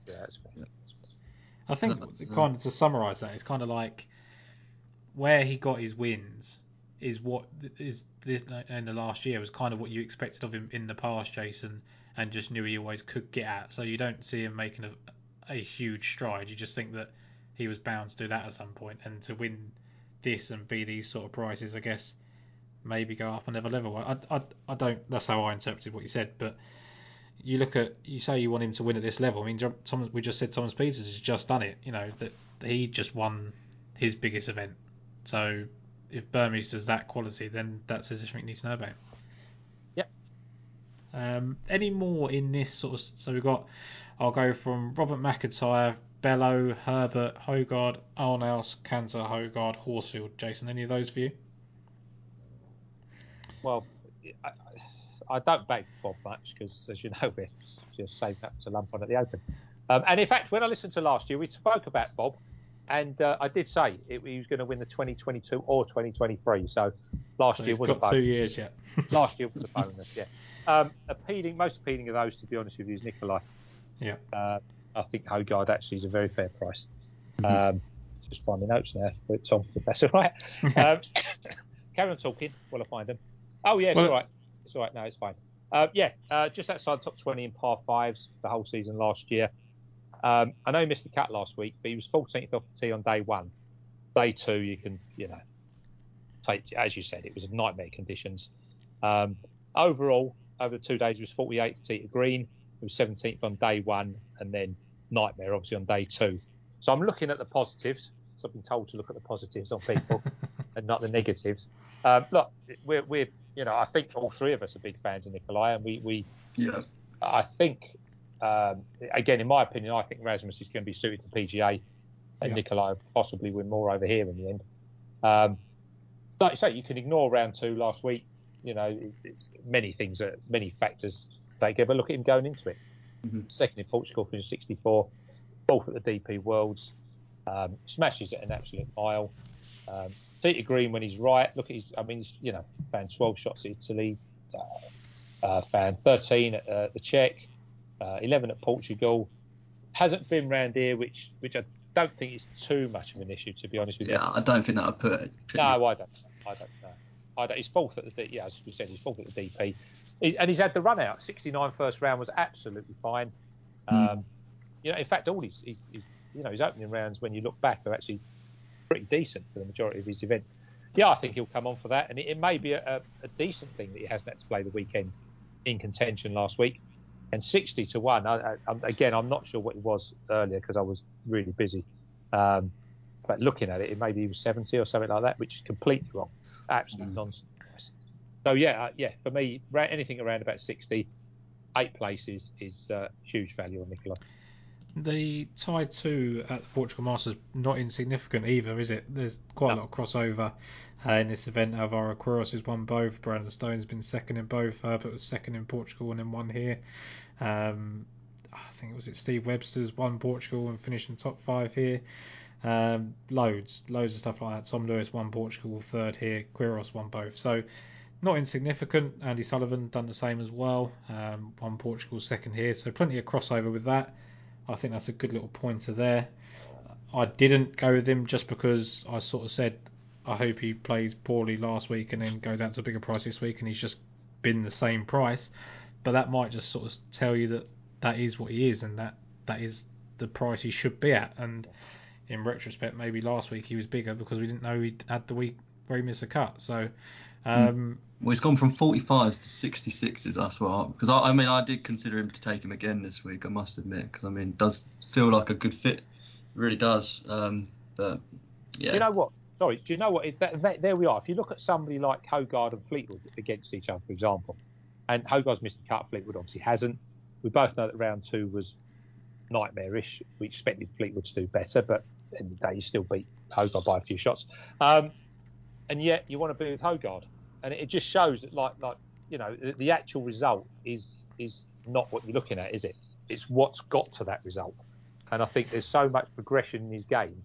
yeah, that's fair. I think kind of to summarise that, it's kind of like where he got his wins is what is this in the last year was kind of what you expected of him in the past, Jason, and just knew he always could get at. So you don't see him making a, a huge stride. You just think that he was bound to do that at some point, and to win this and be these sort of prices, I guess maybe go up another level. I, I, I don't. That's how I interpreted what you said, but you look at you say you want him to win at this level. I mean, Thomas, we just said Thomas Pieters has just done it. You know that he just won his biggest event. So if Burmese does that quality, then that's everything you need to know about. Yep. Um, any more in this sort of? So we've got. I'll go from Robert MacIntyre, Bello, Herbert, Hojgaard, Arnaus, Canter, Hojgaard, Horsfield. Jason, any of those for you? Well, I, I don't back Bob much because, as you know, we're just saving up to lump on at the Open. Um, and in fact, when I listened to last year, we spoke about Bob and uh, I did say it, he was going to win the 2022 or 2023. So last so year was got a bonus. two years yet. last year was a bonus, yeah. Um, appealing, most appealing of those, to be honest with you, is Nikolai. Yeah. Uh, I think Hojgaard actually is a very fair price. Mm-hmm. Um, just find my notes now, but Tom, if that's all right. um, carry on talking while I find them. Oh yeah, Well- all right. It's all right. No, it's fine. Uh, yeah, uh, just outside top 20 in par fives the whole season last year. Um, I know he missed the cut last week, but he was 14th off the tee on day one. Day two, you can, you know, take as you said, it was nightmare conditions. Um, overall, over the two days, he was 48th tee to green. He was 17th on day one, and then nightmare obviously on day two. So I'm looking at the positives. So I've been told to look at the positives on people and not the negatives. Um, look, we're, we're, you know, I think all three of us are big fans of Nikolai, and we, we Yeah. I think, um, again, in my opinion, I think Rasmus is going to be suited to PGA, and Yeah. Nikolai possibly win more over here in the end. Um, like you say, you can ignore round two last week. You know, it, it's many things, that, many factors take it, but look at him going into it. Mhm. Second in Portugal, finished 64, fourth at the DP Worlds, um, smashes it an absolute mile. Um, Peter Green when he's right. Look at his, I mean, he's, you know, found 12 shots at Italy, uh, uh, found 13 at uh, the Czech, uh, 11 at Portugal. Hasn't been round here, which which I don't think is too much of an issue, to be honest with you. Yeah, I don't think that would put it. put No, I don't. I don't know. I don't. He's fourth at the yeah, as we said, he's fourth at the DP, he, and he's had the run out. 69 first round was absolutely fine. Um, You know, in fact, all his, his, his you know his opening rounds, when you look back, are actually pretty decent for the majority of his events. Yeah, I think he'll come on for that, and it, it may be a, a, a decent thing that he hasn't had to play the weekend in contention last week. And 60 to one. I, I, again, I'm not sure what it was earlier because I was really busy. Um, but looking at it, it maybe he was 70 or something like that, which is completely wrong. Absolute Mm. nonsense. So yeah, uh, yeah, for me, anything around about sixty, eight places is uh, huge value on Nikolai. The tie two at the Portugal Masters not insignificant either, is it? There's quite a lot of crossover uh, in this event. Alvaro Quiros has won both. Brandon Stone's been second in both. Herbert was second in Portugal and then one here. Um, I think it was it Steve Webster's won Portugal and finished in top five here. Um, loads, loads of stuff like that. Tom Lewis won Portugal third here. Quiros won both. So not insignificant. Andy Sullivan done the same as well. Um, won Portugal second here. So plenty of crossover with that. I think that's a good little pointer there. I didn't go with him just because I sort of said I hope he plays poorly last week and then goes out to a bigger price this week and he's just been the same price. But that might just sort of tell you that that is what he is and that that is the price he should be at. And in retrospect, maybe last week he was bigger because we didn't know he had the week where he missed a cut. So, um, Well, he's gone from 45s to 66s. That's what. Because I, I mean, I did consider him to take him again this week. I must admit, because I mean, it does feel like a good fit. It really does. Um, but yeah. You know what? Sorry, do you know what? That, that, there we are. If you look at somebody like Hojgaard and Fleetwood against each other, for example, and Hojgaard's missed the cut, Fleetwood obviously hasn't. We both know that round two was nightmarish. We expected Fleetwood to do better, but at the end of the day, you still beat Hojgaard by a few shots. Um, and yet, you want to be with Hojgaard, and it, just shows that, like, like you know, the, the actual result is is not what you're looking at, is it? It's what's got to that result. And I think there's so much progression in his game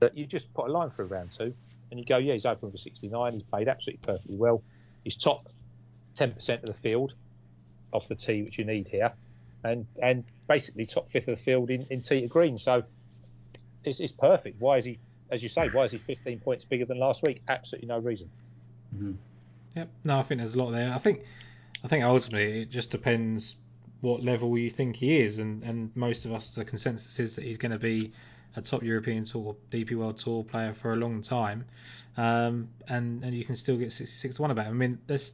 that you just put a line through round two and you go, yeah, he's open for 69. He's played absolutely perfectly well. He's top 10% of the field off the tee, which you need here, and and basically top fifth of the field in, in tee to green. So it's, it's perfect. Why is he, as you say, why is he 15 points bigger than last week? Absolutely no reason. Mm-hmm. Yep. No, I think there's a lot there. I think, I think ultimately it just depends what level you think he is, and and most of us the consensus is that he's going to be a top European Tour, DP World Tour player for a long time, um, and and you can still get 66 to one about him. I mean, this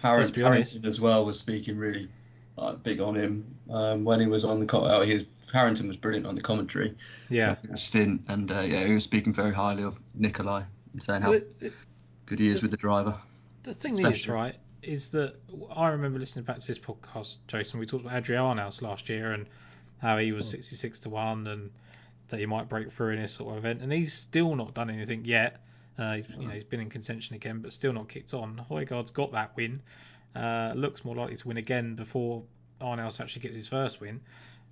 Harrington. Harrington as well was speaking really like, big on him um, when he was on the co- oh, he was Harrington was brilliant on the commentary. yeah. stint, and uh, yeah, he was speaking very highly of Nikolai, and saying how The, good he is with the driver. The thing is, right, is that I remember listening back to this podcast, Jason. We talked about Adri Arnaus last year and how he was 66 to one, and that he might break through in this sort of event, and he's still not done anything yet. Uh, he's, you know, he's been in contention again, but still not kicked on. Hojgaard's got that win. Uh, looks more likely to win again before Arnaus actually gets his first win.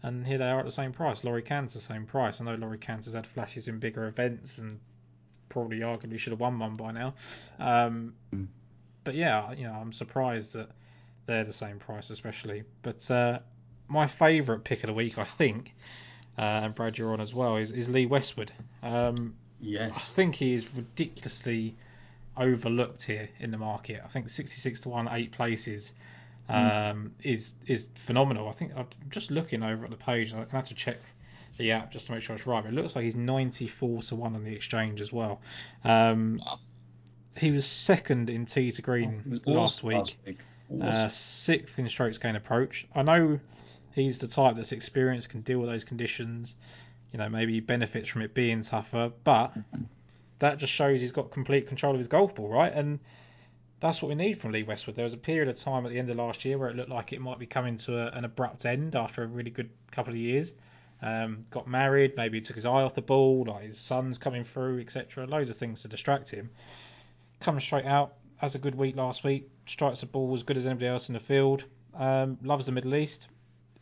And here they are at the same price. Laurie Can's the same price. I know Laurie Canter has had flashes in bigger events and probably arguably should have won one by now. Um, Mm. But yeah, you know, I'm surprised that they're the same price, especially. But uh, my favourite pick of the week, I think, uh, and Brad, you're on as well, is, is Lee Westwood. Um, I think he is ridiculously overlooked here in the market. I think 66 to 1, eight places um, is is phenomenal. I think I'm just looking over at the page, and I can have to check the app just to make sure it's right. But it looks like he's 94 to 1 on the exchange as well. Um. He was second in T to green was last week. Last week. Uh, sixth in strokes gain approach. I know he's the type that's experienced, can deal with those conditions. You know, maybe he benefits from it being tougher, but that just shows he's got complete control of his golf ball, right? And that's what we need from Lee Westwood. There was a period of time at the end of last year where it looked like it might be coming to a, an abrupt end after a really good couple of years. Um, got married, maybe he took his eye off the ball, like his son's coming through, etc. Loads of things to distract him. Comes straight out, has a good week last week, strikes the ball as good as anybody else in the field. Um, loves the Middle East.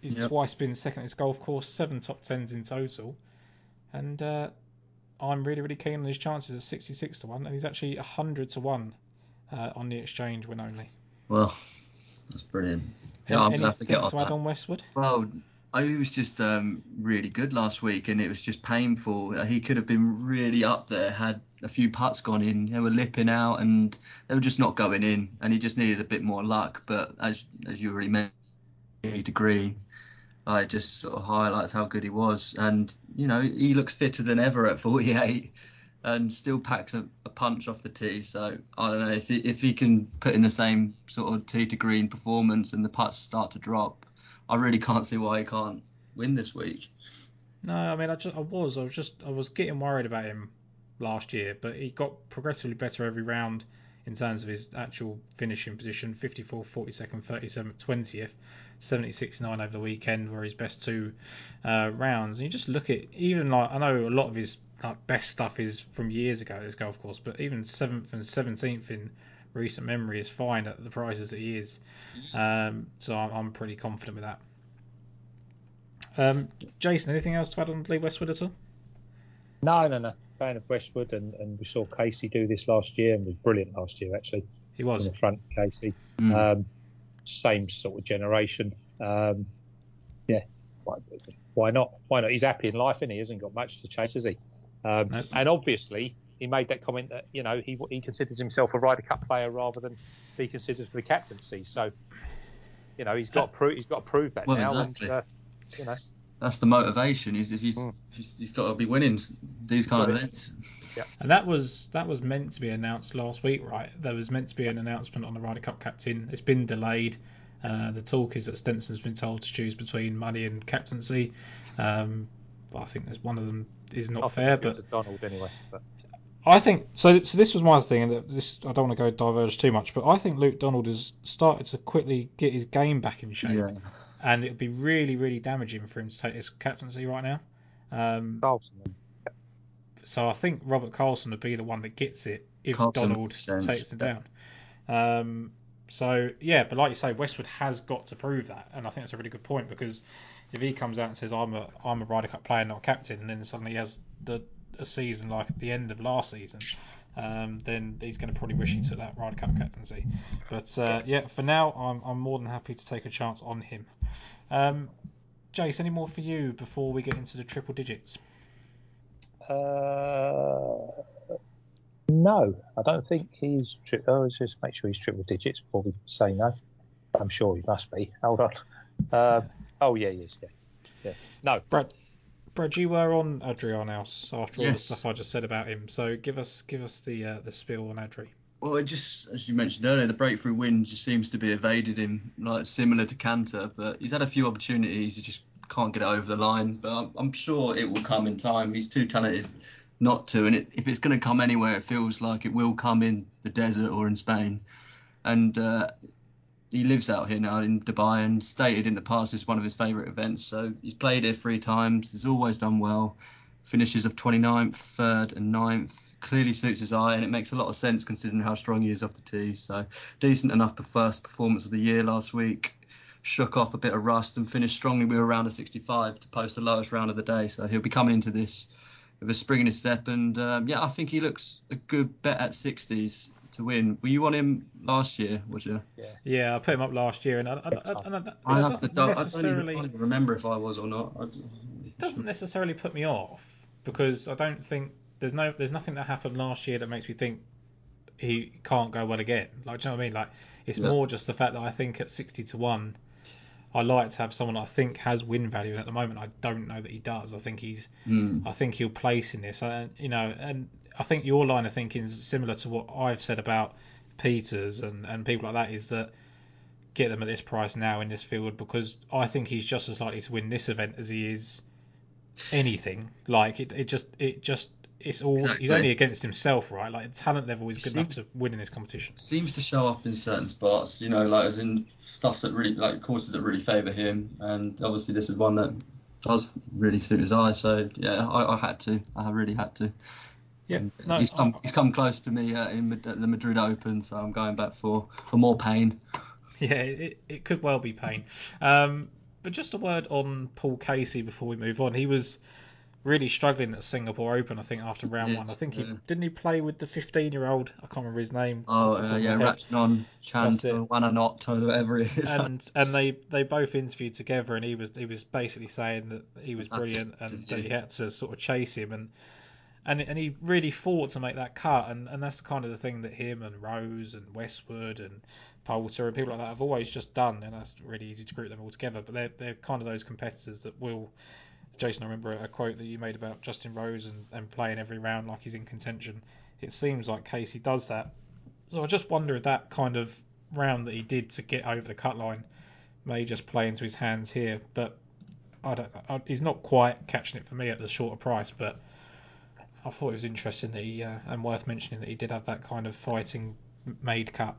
He's Yep. twice been second at his golf course, seven top tens in total. And uh, I'm really, really keen on his chances at 66 to 1, and he's actually 100 to 1 uh, on the exchange win only. Well, that's brilliant. Yeah, I'm gonna have to get to add that. on Westwood? Well, I he was just um, really good last week, and it was just painful. Uh, He could have been really up there had a few putts gone in. They were lipping out, and they were just not going in. And he just needed a bit more luck. But as as you already mentioned, green, it just sort of highlights how good he was. And you know, he looks fitter than ever at 48, and still packs a, a punch off the tee. So I don't know if he, if he can put in the same sort of tee to green performance, and the putts start to drop. I really can't see why he can't win this week. No, I mean, I, just, I was, I was just, I was getting worried about him last year, but he got progressively better every round in terms of his actual finishing position 54, 42nd, 37th, 20th, 76 9 over the weekend were his best two uh, rounds. And you just look at, even like, I know a lot of his like, best stuff is from years ago at this golf course, but even 7th and 17th in recent memory is fine at the prices that he is. Um, so I'm, I'm pretty confident with that. Um, Jason, anything else to add on Lee Westwood at all? No, no, no. Fan of Westwood, and, and we saw Casey do this last year, and was brilliant last year actually. He On was. the front, Casey. Mm. Um, same sort of generation. Um, yeah, why, why not? Why not? He's happy in life, and he hasn't got much to chase, has he? Um, Nope. And obviously, he made that comment that you know he he considers himself a Ryder Cup player rather than be considered for the captaincy. So, you know, he's got to prove he's got to prove that Well, now, exactly. and uh, you know, That's the motivation. Is if he's, Mm. he's he's got to be winning these kind of Got it. events. And that was that was meant to be announced last week, right? There was meant to be an announcement on the Ryder Cup captain. It's been delayed. Uh, the talk is that Stenson's been told to choose between money and captaincy. Um, but I think there's one of them is not I fair. But Donald anyway. But I think so. So this was my thing, and this I don't want to go diverge too much, but I think Luke Donald has started to quickly get his game back in shape, Yeah. and it would be really, really damaging for him to take his captaincy right now. Um, Karlsson, So I think Robert Karlsson would be the one that gets it if Karlsson Donald takes it down. Um, so yeah, but like you say, Westwood has got to prove that, and I think that's a really good point because if he comes out and says I'm a I'm a Ryder Cup player, not a captain, and then suddenly he has the a season like at the end of last season, um, then he's going to probably wish he took that Ryder Cup captaincy. But uh, yeah, for now, I'm I'm more than happy to take a chance on him. Um, Jace, any more for you before we get into the triple digits? Uh, no, I don't think he's. Tri- oh, let's just make sure he's triple digits before we say no. I'm sure he must be. Hold on. Uh, oh yeah, he is. Yeah, yeah. No, Brad, Brad, you were on Adri Arnaus after all the stuff I just said about him. So give us give us the uh, the spiel on Adri. Well, it just as you mentioned earlier, the breakthrough win just seems to be evaded him, like similar to Canter. But he's had a few opportunities, he just can't get it over the line. But I'm, I'm sure it will come in time. He's too talented not to, and it, if it's going to come anywhere, it feels like it will come in the desert or in Spain. And uh, he lives out here now in Dubai, and stated in the past it's one of his favourite events. So he's played here three times. He's always done well. Finishes of 29th, 3rd, and 9th clearly suits his eye, and it makes a lot of sense considering how strong he is off the tee. So decent enough the first performance of the year last week. Shook off a bit of rust and finished strongly with a round of 65 to post the lowest round of the day. So he'll be coming into this with a spring in his step, and um, yeah, I think he looks a good bet at 60s to win. Were you on him last year? Was you? Yeah, Yeah, I put him up last year, and I, I, I, and I, I have to. I don't, even, necessarily I don't even remember if I was or not. I, doesn't necessarily put me off because I don't think there's no there's nothing that happened last year that makes me think he can't go well again. Like, do you know what I mean? Like, it's Yeah. more just the fact that I think at sixty to one, I like to have someone I think has win value, and at the moment I don't know that he does. I think he's Hmm. I think he'll place in this, and you know, and I think your line of thinking is similar to what I've said about Pieters and and people like that. Is that get them at this price now in this field because I think he's just as likely to win this event as he is anything. Like it, it just it just it's all he's only against himself, right? Like the talent level is good enough to win in this competition. seems to show up in certain spots, you know, like as in stuff that really like courses that really favour him, and obviously this is one that does really suit his eye. So yeah, I, I had to, I really had to. Yeah, no, he's come, he's come close to me uh, in Mad- at the Madrid Open, so I'm going back for for more pain. Yeah, it, it could well be pain. Um, but just a word on Paul Casey before we move on. He was really struggling at Singapore Open, I think, after round Yes, one. I think he yeah. didn't he play with the 15 year old. I can't remember his name. Oh off the top uh, yeah, my head. Ratchanon, That's it. Chant, Wananot, or whatever it is. and and they they both interviewed together, and he was he was basically saying that he was That's brilliant it, and that you? he had to sort of chase him and. And, and he really fought to make that cut, and, and that's kind of the thing that him and Rose and Westwood and Poulter and people like that have always just done, and that's really easy to group them all together. But they're they're kind of those competitors that will. Jason, I remember a quote that you made about Justin Rose and, and playing every round like he's in contention. It seems like Casey does that. So I just wonder if that kind of round that he did to get over the cut line may just play into his hands here. But I don't. I, he's not quite catching it for me at the shorter price, but I thought it was interesting that he uh, and worth mentioning that he did have that kind of fighting made cut.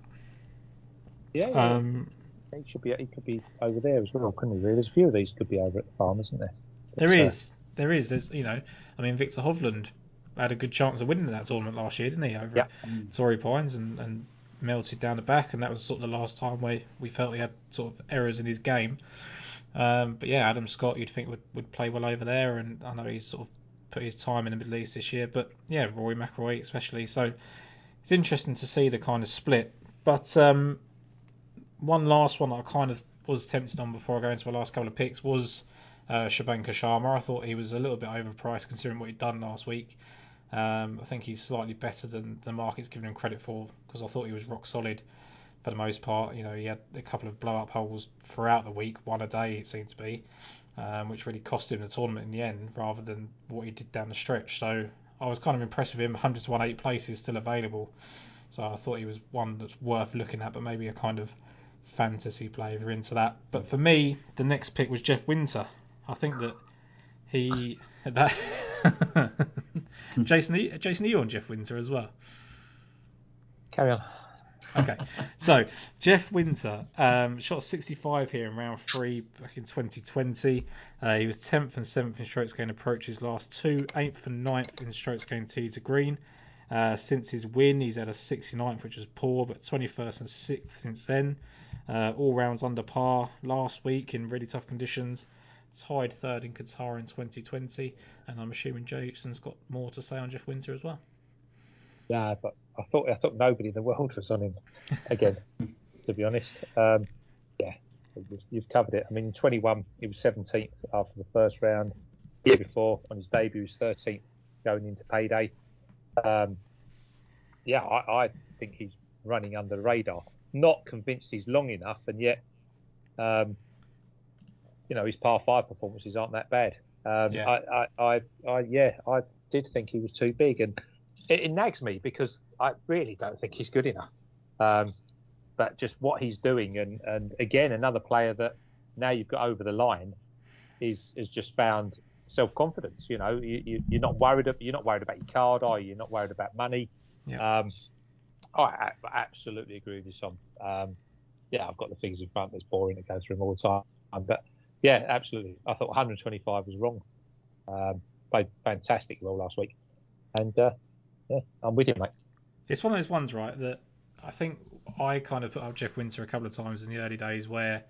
yeah, yeah. Um, he should be. He could be over there as well, couldn't he? Really, there's a few of these could be over at the farm, isn't there? There But, uh, there is. There's, you know, I mean, Viktor Hovland had a good chance of winning that tournament last year, didn't he? Over Yeah. at Torrey Pines and, and melted down the back, and that was sort of the last time we we felt he had sort of errors in his game. Um, but yeah, Adam Scott, you'd think would would play well over there, and I know he's sort of put his time in the Middle East this year. But yeah, Rory McIlroy especially. So it's interesting to see the kind of split. But um, one last one that I kind of was tempted on before I go into my last couple of picks was uh, Shubhankar Sharma. I thought he was a little bit overpriced considering what he'd done last week. Um, I think he's slightly better than the market's giving him credit for because I thought he was rock solid for the most part. You know, he had a couple of blow up holes throughout the week, one a day it seemed to be, um, which really cost him the tournament in the end rather than what he did down the stretch. So I was kind of impressed with him. 100 to 1 8 places still available. So I thought he was one that's worth looking at, but maybe a kind of fantasy play if you're into that. But for me, the next pick was Jeff Winther. I think that he that Jason, Jason, are you on Jeff Winther as well? Carry on. Okay, so Jeff Winther um, shot 65 here in round three back in 2020. Uh, he was 10th and 7th in strokes gained approaches last two, 8th and 9th in strokes gained tee to green. Uh, since his win, he's had a 69th, which was poor, but 21st and 6th since then. Uh, all rounds under par last week in really tough conditions. Tied third in Qatar in 2020, and I'm assuming Jason's got more to say on Jeff Winther as well. Yeah, but I thought I thought nobody in the world was on him again. to be honest, um, yeah, you've covered it. I mean, 21, he was 17th after the first round. The year before, on his debut, he was 13th going into payday. Um, yeah, I, I think he's running under the radar. Not convinced he's long enough, and yet, um, you know, his par five performances aren't that bad. Um, Yeah. I, I, I, I, yeah, I did think he was too big, and it, it nags me because I really don't think he's good enough. Um, but just what he's doing, and, and again, another player that now you've got over the line is has just found self confidence. You know, you, you, you're not worried. You're not worried about your card, are you? You're not worried about money. Yeah. Um, I absolutely agree with you, Son. Um, yeah, I've got the figures in front. It's boring to go through them all the time, but yeah, absolutely. I thought 125 was wrong. Um, played fantastic role last week, and uh, yeah, I'm with you, mate. It's one of those ones, right, that I think I kind of put up Jeff Winther a couple of times in the early days where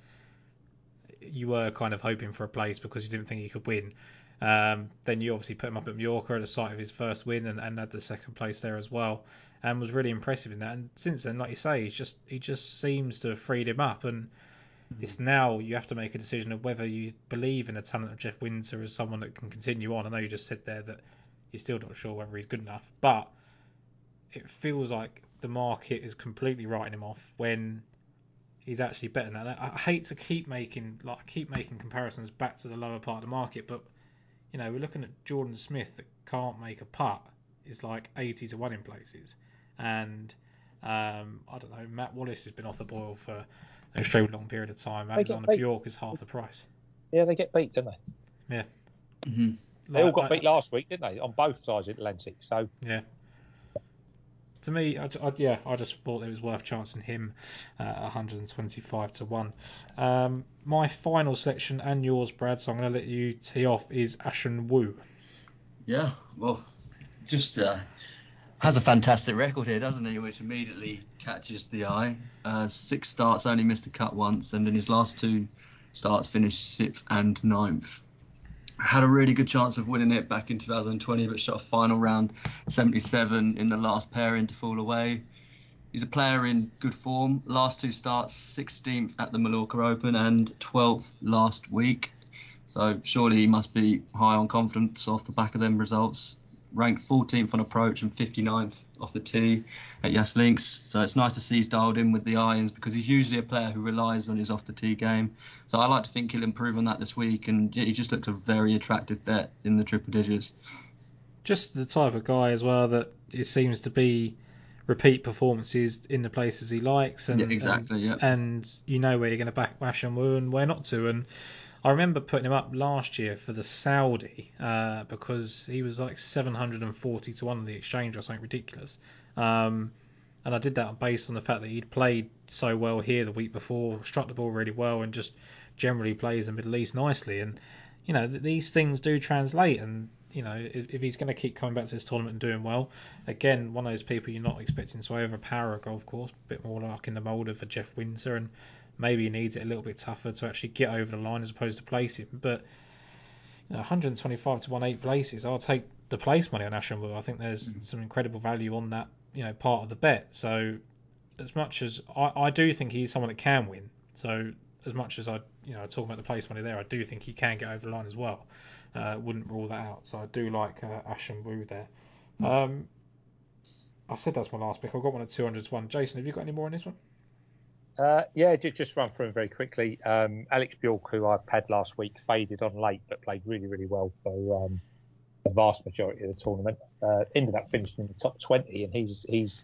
you were kind of hoping for a place because you didn't think he could win. Um, then you obviously put him up at Mallorca at the site of his first win and, and had the second place there as well, and was really impressive in that. And since then, like you say, he's just he just seems to have freed him up, and it's now you have to make a decision of whether you believe in the talent of Jeff Winter as someone that can continue on. I know you just said there that you're still not sure whether he's good enough, but it feels like the market is completely writing him off when he's actually better than that. I I hate to keep making like keep making comparisons back to the lower part of the market, but you know we're looking at Jordan Smith that can't make a putt is like eighty to one in places, and um, I don't know Matt Wallace has been off the boil for an extremely long period of time. They Alexander get- they- Bjork is half the price. Yeah, they get beat, don't they? Yeah. hmm They all got I- beat last week, didn't they? On both sides of the Atlantic. So Yeah. To me, I, I- yeah, I just thought it was worth chancing him uh, 125 to 1. Um, my final selection and yours, Brad, so I'm going to let you tee off, is Ashun Wu. Yeah, well, just uh, has a fantastic record here, doesn't he? Which immediately catches the eye. Uh, six starts, only missed a cut once, and in his last two starts finished sixth and ninth. Had a really good chance of winning it back in 2020, but shot a final round 77 in the last pairing to fall away. He's a player in good form. Last two starts, 16th at the Mallorca Open and 12th last week. So surely he must be high on confidence off the back of them results. Ranked 14th on approach and 59th off the tee at Yas Links. So it's nice to see he's dialed in with the irons because he's usually a player who relies on his off the tee game. So I like to think he'll improve on that this week and he just looks a very attractive bet in the triple digits. Just the type of guy as well that it seems to be repeat performances in the places he likes. And, yeah, exactly. and, yeah. and you know where you're going to back Ashun Wu and where not to. And I remember putting him up last year for the Saudi uh, because he was like 740 to 1 on the exchange or something ridiculous. Um, and I did that based on the fact that he'd played so well here the week before, struck the ball really well, and just generally plays the Middle East nicely. And, you know, th- these things do translate. And, you know, if, if he's going to keep coming back to this tournament and doing well, again, one of those people you're not expecting to overpower a golf course, a bit more like in the mould of a Jeff Winther. And maybe he needs it a little bit tougher to actually get over the line as opposed to place him. But you know, 125 to 1 8 places, I'll take the place money on Ashun Wu. I think there's mm-hmm. some incredible value on that, you know, part of the bet. So as much as I, I do think he's someone that can win. So as much as I, you know, talking about the place money there, I do think he can get over the line as well. Uh, wouldn't rule that out. So I do like uh, Ashun Wu there. Um, I said that's my last pick. I've got one at 200 to 1. Jason, have you got any more on this one? Uh, yeah, ju- just run through them very quickly. Um, Alex Bjork, who I had last week, faded on late, but played really, really well for um, the vast majority of the tournament. Uh, ended up finishing in the top 20, and he's he's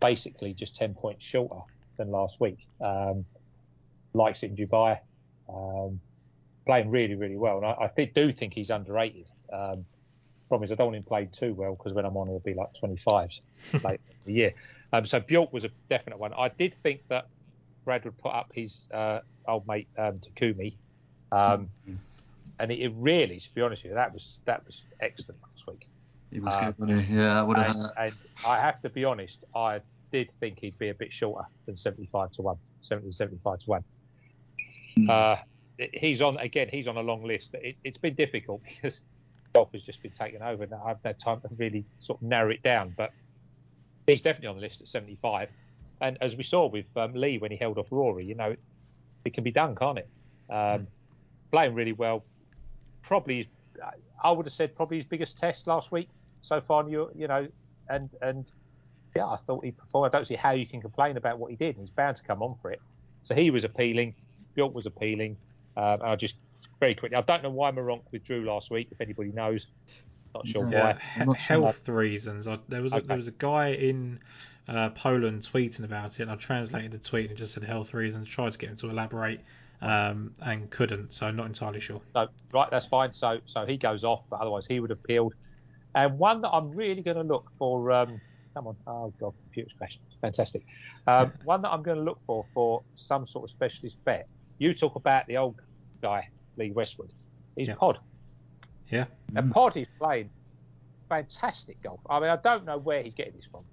basically just 10 points shorter than last week. Um, likes it in Dubai, um, playing really, really well. And I, I do think he's underrated. Um, problem is, I don't want him played too well because when I'm on, it'll be like 25s late in the year. Um, so Bjork was a definite one. I did think that Brad would put up his uh, old mate um, Takumi, um, and it, it really, to be honest with you, that was that was excellent last week. He was Uh, good, wasn't he? Yeah, I would have. And, and I have to be honest, I did think he'd be a bit shorter than 75 to 1, 70 75 to 1. Hmm. Uh, he's on, again, he's on a long list. It, it's been difficult because golf has just been taken over and I haven't had time to really sort of narrow it down. But he's definitely on the list at 75. And as we saw with um, Lee when he held off Rory, you know, it can be done, can't it? Um, Playing really well. Probably, I would have said probably his biggest test last week so far. You you know, and and yeah, I thought he performed. I don't see how you can complain about what he did. He's bound to come on for it. So he was appealing. Bjork was appealing. Um, I just very quickly. I don't know why Meronk withdrew last week. If anybody knows, not sure Yeah, why. not sure. health reasons. I, there was a, Okay. there was a guy in uh, Poland tweeting about it, and I translated the tweet and it just said health reasons. Tried to get him to elaborate, um, and couldn't. So not entirely sure. So right, that's fine. So so he goes off, but otherwise he would have appealed. And one that I'm really going to look for. Um, come on, oh god, computer's crashed. Fantastic. Um, one that I'm going to look for for some sort of specialist bet. You talk about the old guy, Lee Westwood. He's Yeah. Pod. Yeah. And Pod is playing fantastic golf. I mean, I don't know where he's getting this from.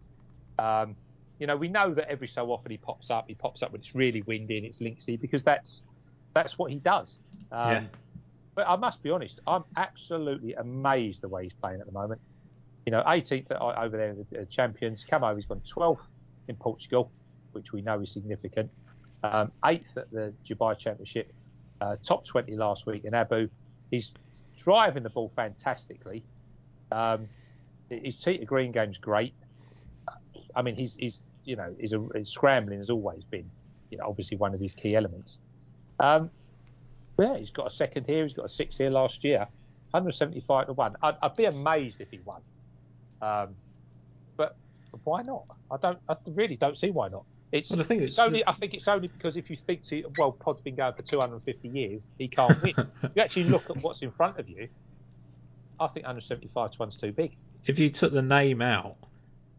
Um, you know, we know that every so often he pops up. He pops up when it's really windy and it's linksy because that's that's what he does. Um, Yeah. But I must be honest, I'm absolutely amazed the way he's playing at the moment. You know, 18th over there, the uh, champions. Come over, he's gone 12th in Portugal, which we know is significant. Um, eighth at the Dubai Championship, uh, top 20 last week in Abu. He's driving the ball fantastically. Um, his tee to green game's great. I mean, he's, he's you know, he's a, scrambling has always been, you know, obviously one of his key elements. Um, yeah, he's got a second here. He's got a six here last year. 175 to one. I'd, I'd be amazed if he won. Um, but why not? I don't. I really don't see why not. It's, Well, the thing is, only. I think it's only because if you think to well, Pod's been going for 250 years. He can't win. you actually look at what's in front of you. I think 175 to one's too big. if you took the name out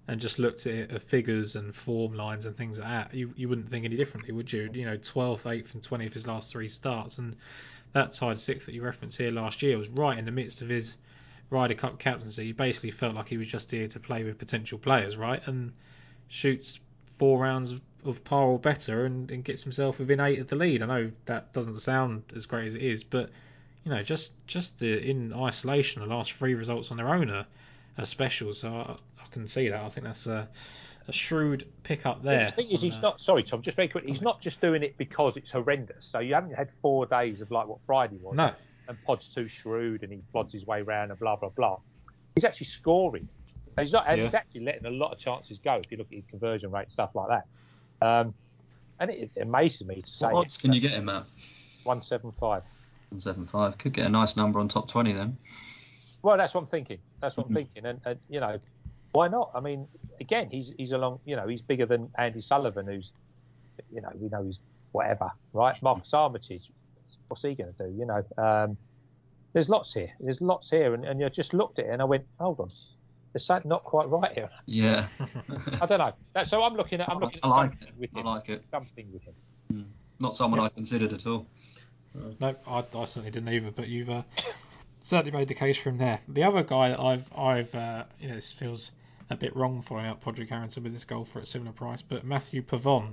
and just looked at it of figures and form lines and things like that, you, you wouldn't think any differently, would you? You know, 12th, 8th, and 20th his last three starts, and that tied sixth that you referenced here last year was right in the midst of his Ryder Cup captaincy. He basically felt like he was just here to play with potential players, right? And shoots four rounds of, of par or better and, and gets himself within eight of the lead. I know that doesn't sound as great as it is, but you know, just just the, in isolation, the last three results on their own are, are special. So I, I can see that. I think that's a, a shrewd pick up there. The thing is, he's uh, not. Sorry, Tom. Just very quick. He's not just doing it because it's horrendous. So you haven't had four days of like what Friday was. No, and Pod's too shrewd and he plods his way around and blah blah blah. He's actually scoring. And he's not. And he's actually letting a lot of chances go. If you look at his conversion rate, stuff like that. Um, and it, it amazes me to say What odds can you get him at? One seven five. One seven five could get a nice number on top twenty then. Well, that's what I'm thinking. That's what. I'm thinking. And, and you know, why not? I mean, again, he's he's along. You know, he's bigger than Andy Sullivan, who's, you know, we know he's whatever, right? Marcus Armitage, what's he going to do? You know, um, there's lots here. There's lots here, and, and you just looked at it and I went, hold on, there's something not quite right here. Yeah. I don't know. That, so I'm looking at I'm looking I at like something it. with I like it. Something with him. Not someone Yeah. I considered at all. no, I, I certainly didn't either. But you've uh, certainly made the case for him there. The other guy that I've I've uh, you know this feels a bit wrong following out Padraig Harrington with this goal for a similar price, but Matthieu Pavon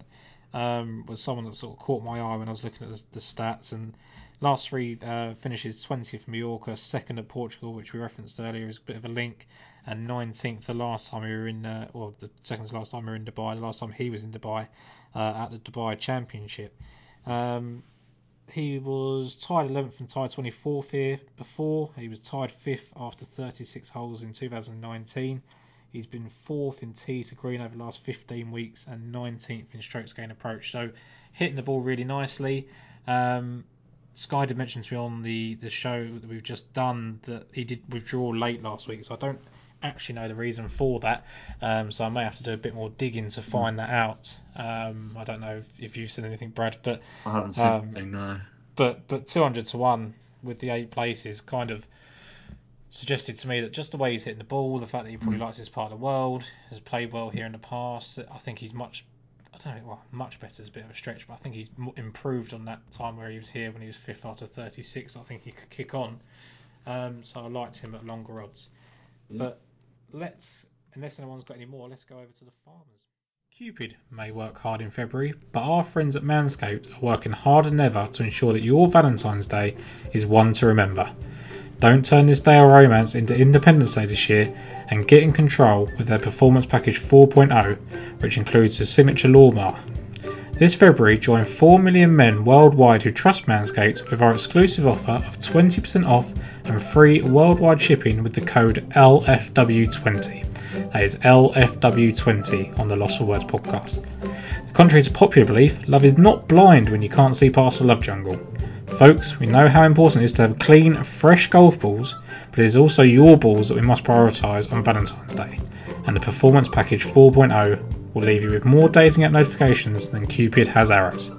um, was someone that sort of caught my eye when I was looking at the, the stats and. Last three uh, finishes 20th for Mallorca, second at Portugal, which we referenced earlier, is a bit of a link, and 19th the last time we were in, uh, or the second to last time we were in Dubai, the last time he was in Dubai uh, at the Dubai Championship. Um, he was tied 11th and tied 24th here before. He was tied 5th after 36 holes in 2019. He's been 4th in tee to green over the last 15 weeks and 19th in strokes gained approach. So hitting the ball really nicely. Um, Sky did mention to me on the, the show that we've just done that he did withdraw late last week, so I don't actually know the reason for that. Um, so I may have to do a bit more digging to find that out. Um, I don't know if, if you've seen anything, Brad, but I haven't seen Um, anything, no. but but 200 to 1 with the eight places kind of suggested to me that just the way he's hitting the ball, the fact that he probably likes this part of the world, has played well here in the past, I think he's much, I don't know, well, much better is a bit of a stretch, but I think he's improved on that time where he was here when he was fifth after 36. I think he could kick on. Um, so I liked him at longer odds. Yeah. But let's, unless anyone's got any more, let's go over to the farmers. Cupid may work hard in February, but our friends at Manscaped are working harder than ever to ensure that your Valentine's Day is one to remember. Don't turn this day of romance into Independence Day this year and get in control with their Performance Package 4.0, which includes the signature lawnmower. This February, join 4 million men worldwide who trust Manscaped with our exclusive offer of 20% off and free worldwide shipping with the code LFW20. That is LFW20 on the Lost for Words podcast. Contrary to popular belief, love is not blind when you can't see past the love jungle. Folks, we know how important it is to have clean, fresh golf balls, but it is also your balls that we must prioritise on Valentine's Day. And the Performance Package 4.0 will leave you with more dating app notifications than Cupid has arrows.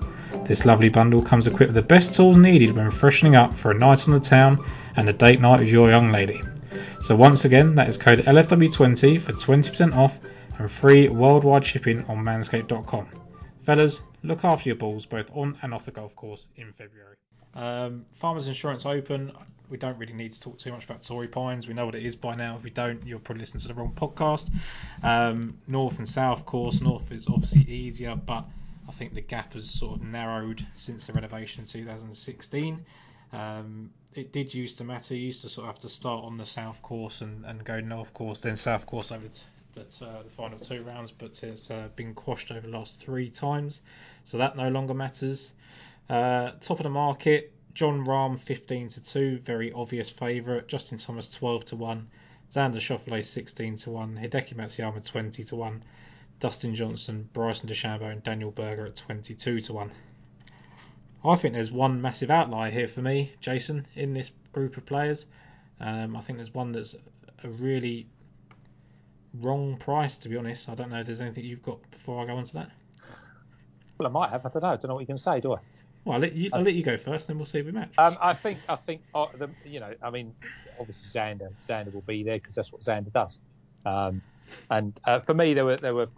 This lovely bundle comes equipped with the best tools needed when freshening up for a night on the town and a date night with your young lady. So once again, that is code LFW20 for 20% off and free worldwide shipping on manscaped.com. Fellas, look after your balls both on and off the golf course in February. Um, Farmers Insurance Open. We don't really need to talk too much about Torrey Pines. We know what it is by now. If we don't, you're probably listening to the wrong podcast. Um, North and South course. North is obviously easier, but I think the gap has sort of narrowed since the renovation in 2016. Um, it did used to matter. You used to sort of have to start on the South course and, and go North course, then South course over to that uh, the final two rounds, but it's uh, been quashed over the last three times, so that no longer matters. Uh, top of the market, Jon Rahm 15 to two, very obvious favourite. Justin Thomas 12 to one, Xander Schauffele 16 to one, Hideki Matsuyama 20 to one, Dustin Johnson, Bryson DeChambeau, and Daniel Berger at 22 to one. I think there's one massive outlier here for me, Jason, in this group of players. Um, I think there's one that's a really wrong price, to be honest. I don't know if there's anything you've got before I go on to that. Well, I might have. I don't know. I don't know what you can say, do I? Well, I'll let you, I'll let you go first, then we'll see if we match. Um, I think, I think, uh, the, you know, I mean, obviously Xander, Xander will be there because that's what Xander does. Um, and uh, for me, there were there were,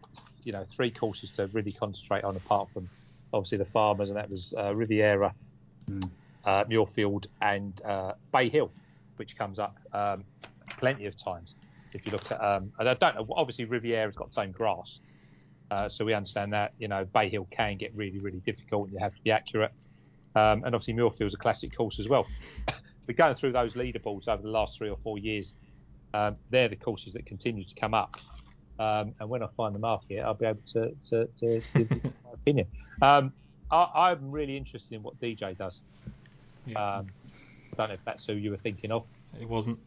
you know, three courses to really concentrate on, apart from obviously the Farmers, and that was uh, Riviera, Mm. uh, Muirfield, and uh, Bay Hill, which comes up um, plenty of times. If you look at, um, and I don't know, obviously Riviera's got the same grass, uh, so we understand that. You know, Bay Hill can get really, really difficult, and you have to be accurate. Um, and obviously Muirfield's a classic course as well. We're going through those leaderboards over the last three or four years. Um, they're the courses that continue to come up. Um, and when I find the market, I'll be able to, to, to give opinion. Um, I, I'm really interested in what DJ does. Yeah, Um, I don't know if that's who you were thinking of. it wasn't.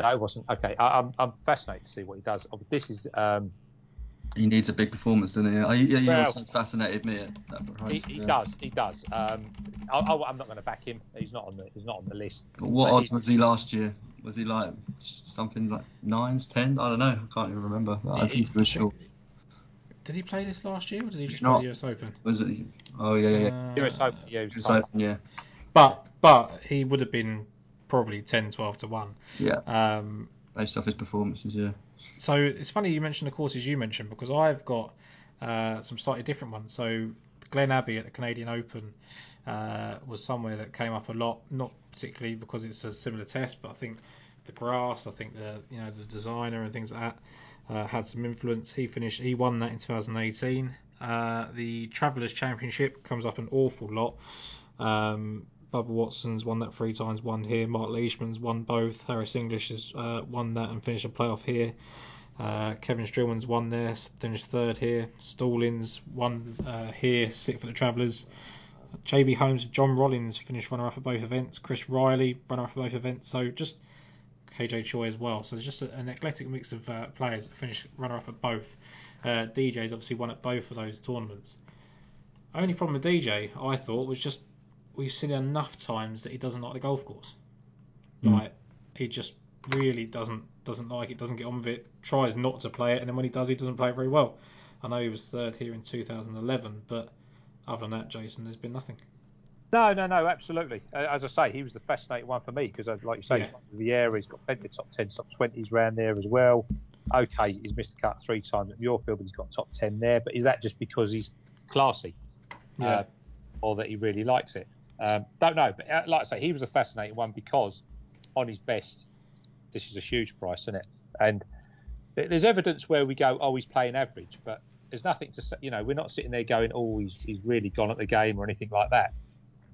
No, it wasn't. Okay, I, I'm, I'm fascinated to see what he does. Oh, This is um, He needs a big performance, doesn't he? I, yeah, he Well- also fascinated me at that he, price. he yeah. does. He does. Um, I, I, I'm not going to back him. He's not on the. He's not on the list. But what But odds was he last year? Was he like something like nines, ten? I don't know. I can't even remember. I think he was short. Did he play this last year, or did he just Not- play the US Open? Was it? Oh yeah, yeah. yeah. Uh, US Open, yeah, he was US. Open, yeah, But but he would have been probably 10, 12 to one. yeah. Um, Based off his performances, yeah. so it's funny you mentioned the courses you mentioned because I've got uh, some slightly different ones. So Glen Abbey at the Canadian Open uh, was somewhere that came up a lot, not particularly because it's a similar test, but I think the grass, I think the you know the designer and things like that uh, had some influence. He finished, he won that in 2018. Uh, the Travellers Championship comes up an awful lot. Um, Bubba Watson's won that three times, won here. Mark Leishman's won both. Harris English has uh, won that and finished a playoff here. Uh, Kevin Streelman's won there, finished third here. Stallings won uh, here, sixth for the Travellers. JB Holmes John Rollins finished runner up at both events. Chris Riley, runner up at both events. So just KJ Choi as well. So it's just a, an eclectic mix of uh, players that finished runner up at both. Uh, DJ's obviously won at both of those tournaments. Only problem with DJ, I thought, was just we've seen enough times that he doesn't like the golf course. Mm. Like he just really doesn't doesn't like it, doesn't get on with it, tries not to play it, and then when he does, he doesn't play it very well. I know he was third here in 2011, but other than that, Jason, there's been nothing. No, no, no, absolutely. As I say, he was the fascinating one for me because, like you say, Yeah. won he's got plenty of top 10, top 20s round there as well. Okay, he's missed the cut three times at Muirfield, but he's got top 10 there. But is that just because he's classy Yeah, uh, or that he really likes it? Um, don't know. But uh, like I say, he was a fascinating one because on his best, this is a huge price, isn't it? And there's evidence where we go, oh, he's playing average, but there's nothing to say. You know, we're not sitting there going, oh, he's, he's really gone at the game or anything like that.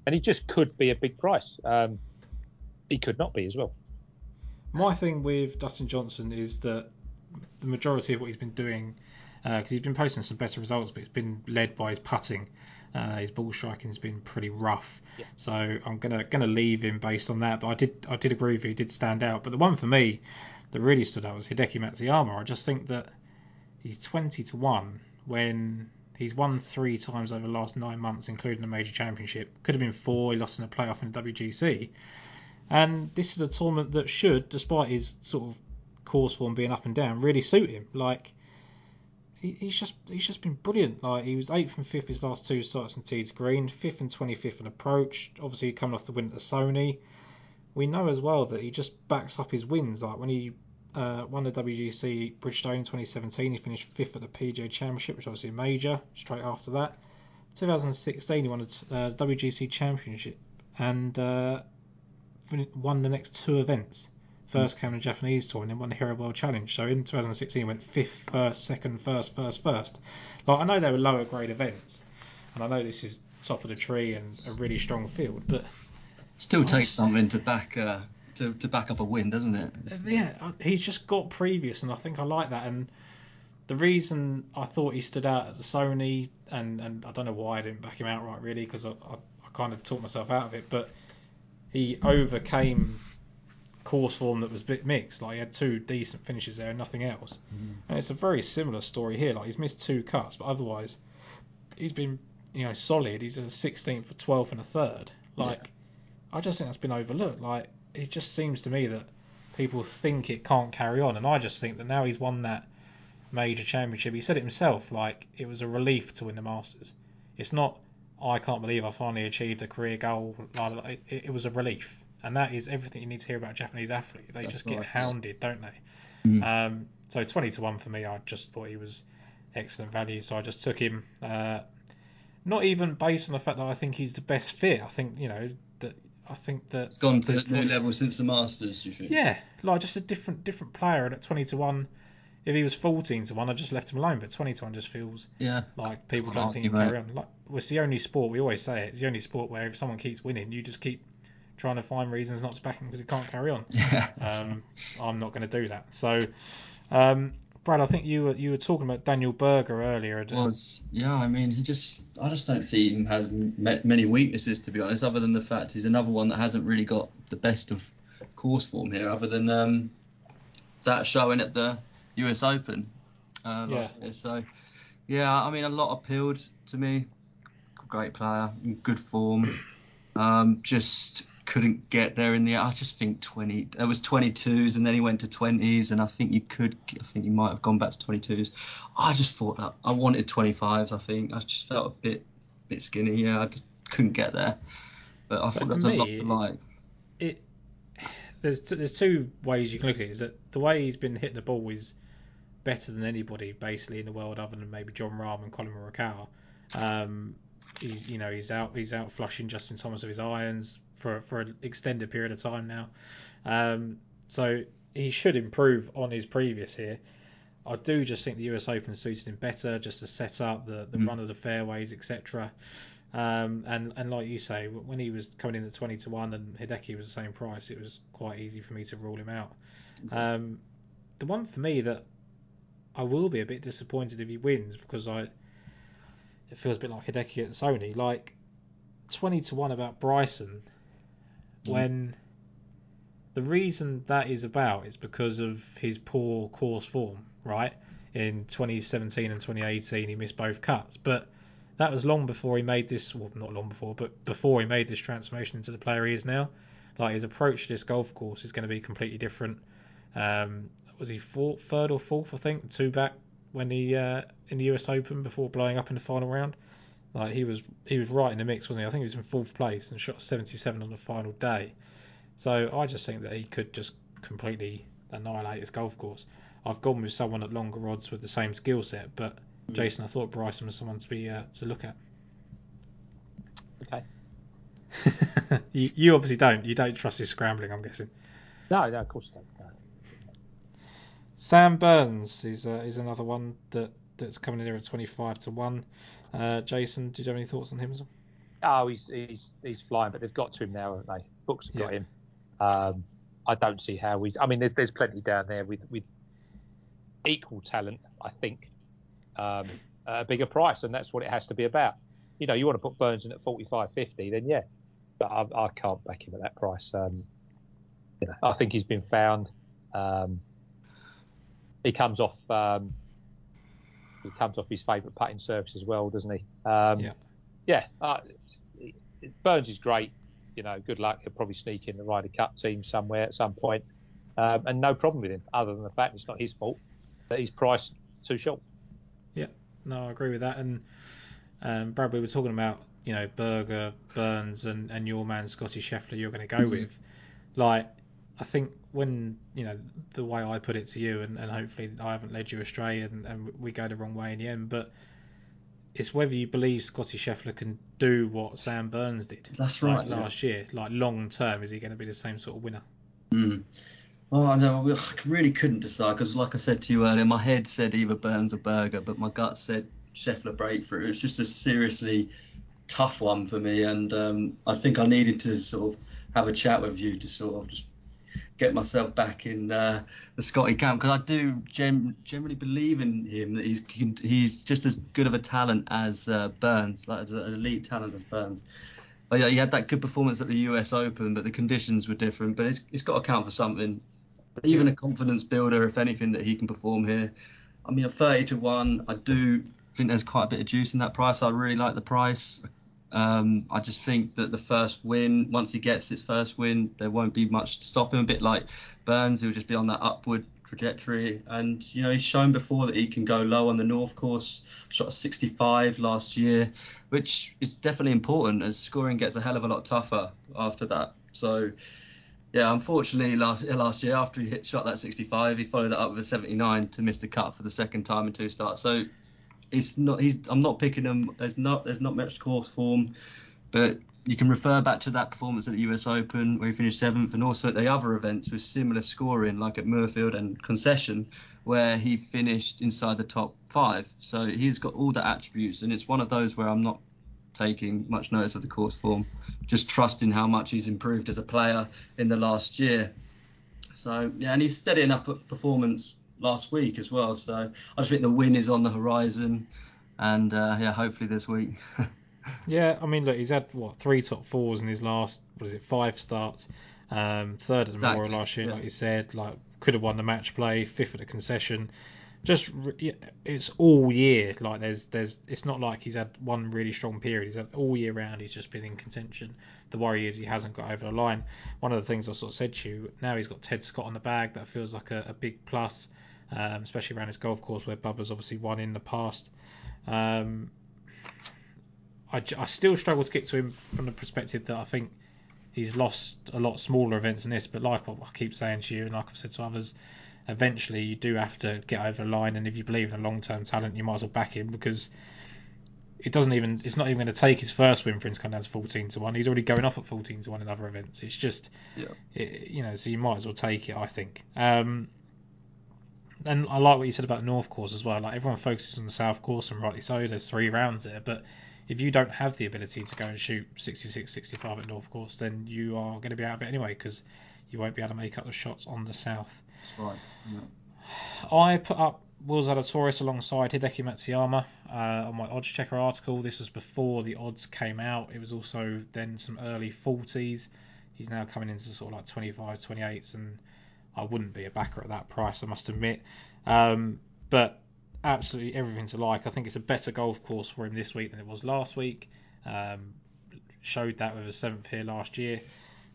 And he just could be a big price. Um, he could not be as well. My thing with Dustin Johnson is that the majority of what he's been doing because he's been posting some better results, but it's been led by his putting. Uh, his ball striking has been pretty rough, Yeah. so I'm gonna gonna leave him based on that. But I did I did agree with you, he did stand out. But the one for me that really stood out was Hideki Matsuyama. I just think that he's 20 to one when he's won three times over the last nine months, including a major championship. Could have been four. He lost in a playoff in the WGC, and this is a tournament that should, despite his sort of course form being up and down, really suit him. Like he, he's just he's just been brilliant. Like he was eighth and fifth his last two starts in Tees Green, fifth and twenty fifth in approach. Obviously coming off the win at the Sony. We know as well that he just backs up his wins. Like when he uh, won the WGC Bridgestone in 2017, he finished fifth at the PGA Championship, which was obviously a major. Straight after that, 2016 he won the uh, WGC Championship and uh, won the next two events. First came the Japanese tour and then won the Hero World Challenge. So in 2016 he went fifth, first, second, first, first, first. Like I know they were lower grade events, and I know this is top of the tree and a really strong field, but Still takes something to back uh, to, to back up a win, doesn't it? yeah, uh, he's just got previous, and I think I like that. And the reason I thought he stood out at the Sony, and, and I don't know why I didn't back him outright really, because I, I, I kind of talked myself out of it, but he overcame course form that was a bit mixed. Like he had two decent finishes there and nothing else. And it's a very similar story here. Like he's missed two cuts, but otherwise he's been you know solid. He's a 16th, a 12th, and a third. Like I just think that's been overlooked. Like it just seems to me that people think it can't carry on, and I just think that now he's won that major championship. He said it himself. Like it was a relief to win the Masters. It's not. I can't believe I finally achieved a career goal. Like, like, it, it was a relief, and that is everything you need to hear about a Japanese athlete. They That's just get right, yeah. hounded, don't they? Mm. Um, so twenty to one for me. I just thought he was excellent value, so I just took him. Uh, not even based on the fact that I think he's the best fit. I think you know that. I think that It's gone to the- a new level since the Masters. You think? yeah, like just a different different player. And at twenty to one, if he was fourteen to one, I'd just left him alone. But twenty to one just feels Yeah. like people Can't don't think he can carry on. Like well, it's the only sport we always say it. It's the only sport where if someone keeps winning, you just keep trying to find reasons not to back him because he can't carry on. Yeah. Um, I'm not going to do that. So, um, Brad, I think you were you were talking about Daniel Berger earlier. was yeah. I mean, he just I just don't see him has many weaknesses to be honest, other than the fact he's another one that hasn't really got the best of course form here, other than um, that showing at the U.S. Open uh, last year. So yeah, I mean, a lot appealed to me. Great player, in good form. Um, just couldn't get there in the. I just think 20. There was 22s, and then he went to 20s, and I think you could. I think you might have gone back to 22s. I just thought that I wanted 25s. I think I just felt a bit, bit skinny. Yeah, I just couldn't get there. But I So thought that's a lot to like. it there's t- there's two ways you can look at it. Is that the way he's been hitting the ball is better than anybody basically in the world, other than maybe Jon Rahm and Collin Morikawa. Um, he's you know he's out he's out flushing Justin Thomas with his irons for for an extended period of time now. Um, so he should improve on his previous here. I do just think the US Open suited him better, just the setup, the the Mm. run of the fairways, etc. Um, and and like you say, when he was coming in at twenty to one and Hideki was the same price, it was quite easy for me to rule him out. Um, the one for me that I will be a bit disappointed if he wins because I it feels a bit like Hideki at Sony, like twenty to one about Bryson, when the reason that is about is because of his poor course form, right? In 2017 and 2018, he missed both cuts, but that was long before he made this. Well, not long before, but before he made this transformation into the player he is now. Like his approach to this golf course is going to be completely different. Um, was he fourth, third or fourth? I think two back when he uh, in the US Open before blowing up in the final round. Like he was he was right in the mix, wasn't he? I think he was in fourth place and shot 77 on the final day. So I just think that he could just completely annihilate his golf course. I've gone with someone at longer odds with the same skill set, but Jason, I thought Bryson was someone to be uh, to look at. Okay. you, you obviously don't. You don't trust his scrambling. I'm guessing. No, no, of course not. No. Sam Burns is uh, is another one that that's coming in here at 25 to one. Uh, Jason, did you have any thoughts on him as well? Oh, he's he's he's flying, but they've got to him now, haven't they? Books have got him. Um, I don't see how he's. I mean, there's there's plenty down there with with equal talent, I think. um, a bigger price, and that's what it has to be about. You know, you want to put Burns in at 45, 50, then yeah, but I, I can't back him at that price. Um, you know, I think he's been found. Um, he comes off. He comes off his favourite putting surface as well, doesn't he? Um, Yeah. Yeah. Uh, Burns is great. You know, good luck. He'll probably sneak in the Ryder Cup team somewhere at some point, um, and no problem with him, other than the fact it's not his fault that he's priced too short. Yeah, no, I agree with that. And um, Brad, we were talking about you know Berger, Burns, and, and your man Scotty Scheffler. You're going to go with like I think when you know the way I put it to you, and, and hopefully I haven't led you astray, and, and we go the wrong way in the end, but. It's whether you believe Scotty Scheffler can do what Sam Burns did That's like right. yeah. last year. Like long term, is he going to be the same sort of winner? Mm. Well, I I really couldn't decide because, like I said to you earlier, my head said either Burns or Berger, but my gut said Scheffler breakthrough. It's just a seriously tough one for me, and um, I think I needed to sort of have a chat with you to sort of just get myself back in uh, the Scotty camp because I do gem- generally believe in him that he's he's just as good of a talent as uh, Burns, like an elite talent as Burns. But yeah, he had that good performance at the US Open, but the conditions were different. But it's it's got to count for something. Even a confidence builder, if anything, that he can perform here. I mean, at 30 to one, I do think there's quite a bit of juice in that price. I really like the price. Um, I just think that the first win, once he gets his first win, there won't be much to stop him. A bit like Burns, he'll just be on that upward trajectory. And you know, he's shown before that he can go low on the North course. Shot a 65 last year, which is definitely important as scoring gets a hell of a lot tougher after that. So. Yeah, unfortunately, last last year after he hit shot that 65, he followed that up with a 79 to miss the cut for the second time in two starts. So it's not he's I'm not picking him. There's not there's not much course form, but you can refer back to that performance at the US Open where he finished seventh, and also at the other events with similar scoring, like at Muirfield and Concession, where he finished inside the top five. So he's got all the attributes, and it's one of those where I'm not taking much notice of the course form, just trusting how much he's improved as a player in the last year. So yeah, and he's steady enough performance last week as well. So I just think the win is on the horizon, and uh, yeah, hopefully this week. Yeah, I mean, look, he's had what three top fours in his last what is it five starts. Um, third at the Exactly, Memorial last year, yeah. like you said, like could have won the match play, fifth at the concession. Just it's all year. Like there's there's it's not like he's had one really strong period. He's had all year round. He's just been in contention. The worry is he hasn't got over the line. One of the things I sort of said to you. Now he's got Ted Scott on the bag. That feels like a, a big plus, um, especially around his golf course where Bubba's obviously won in the past. Um, I, I still struggle to get to him from the perspective that I think he's lost a lot smaller events than this. But like what I keep saying to you, and like I've said to others, eventually you do have to get over the line. And if you believe in a long term talent, you might as well back him because it doesn't even it's not even going to take his first win for him to come down to 14 to 1 he's already going off at 14 to 1 in other events it's just Yeah. it, you know so you might as well take it i think um and i like what you said about the north course as well like everyone focuses on the south course and rightly so there's three rounds there but if you don't have the ability to go and shoot 66 65 at north course then you are going to be out of it anyway because you won't be able to make up the shots on the south That's right. Yeah. I put up Will Zalatoris alongside Hideki Matsuyama uh, on my odds checker article. This was before the odds came out. It was also then some early 40s. He's now coming into sort of like 25, 28s, and I wouldn't be a backer at that price, I must admit. Um, but absolutely everything to like. I think it's a better golf course for him this week than it was last week. Um, showed that with a seventh here last year.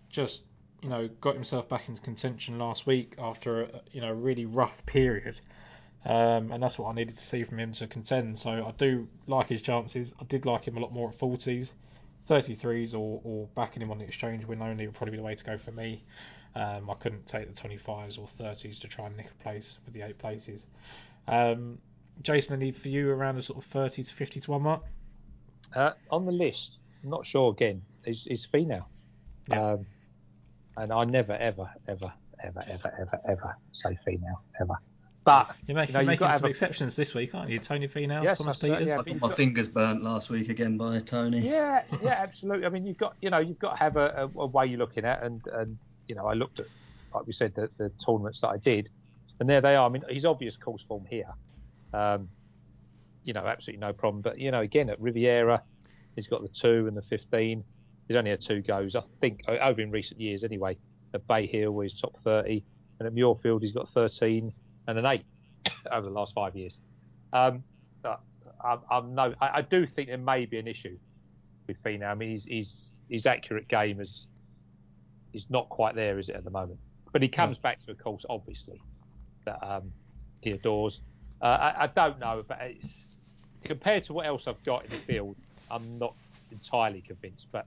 Just you know, got himself back into contention last week after a, you know a really rough period, um, and that's what I needed to see from him to contend. So I do like his chances. I did like him a lot more at 40s, 33s, or, or backing him on the exchange win only would probably be the way to go for me. Um, I couldn't take the 25s or 30s to try and nick a place with the eight places. Um, Jason, I need for you around the sort of 30 to 50 to one mark. Uh, on the list, I'm not sure again, is, is Finau. Yeah. Um, and I never, ever, ever, ever, ever, ever, ever say Finau, ever. But You're making, You know, you're making some a- exceptions this week, aren't you? Tony Finau, Yes, Thomas that's right, Pieters. yeah. I got my fingers burnt last week again by Tony. yeah, yeah, absolutely. I mean, you've got, you know, you've got to have a, a, a way you're looking at, and and you know, I looked at, like we said, the, the tournaments that I did, and there they are. I mean, he's obvious course form here. Um, you know, absolutely no problem. But you know, again at Riviera, he's got the two and the 15. He's only had two goes, I think, over in recent years anyway. At Bay Hill, he's top 30, and at Muirfield, he's got 13 and an eight over the last five years. Um, I'm, I'm no, I, I, do think there may be an issue with Finau. I mean, his, his, his accurate game is is not quite there, is it, at the moment? But he comes back to a course, obviously, that um, he adores. Uh, I, I, don't know, but compared to what else I've got in the field, I'm not entirely convinced. But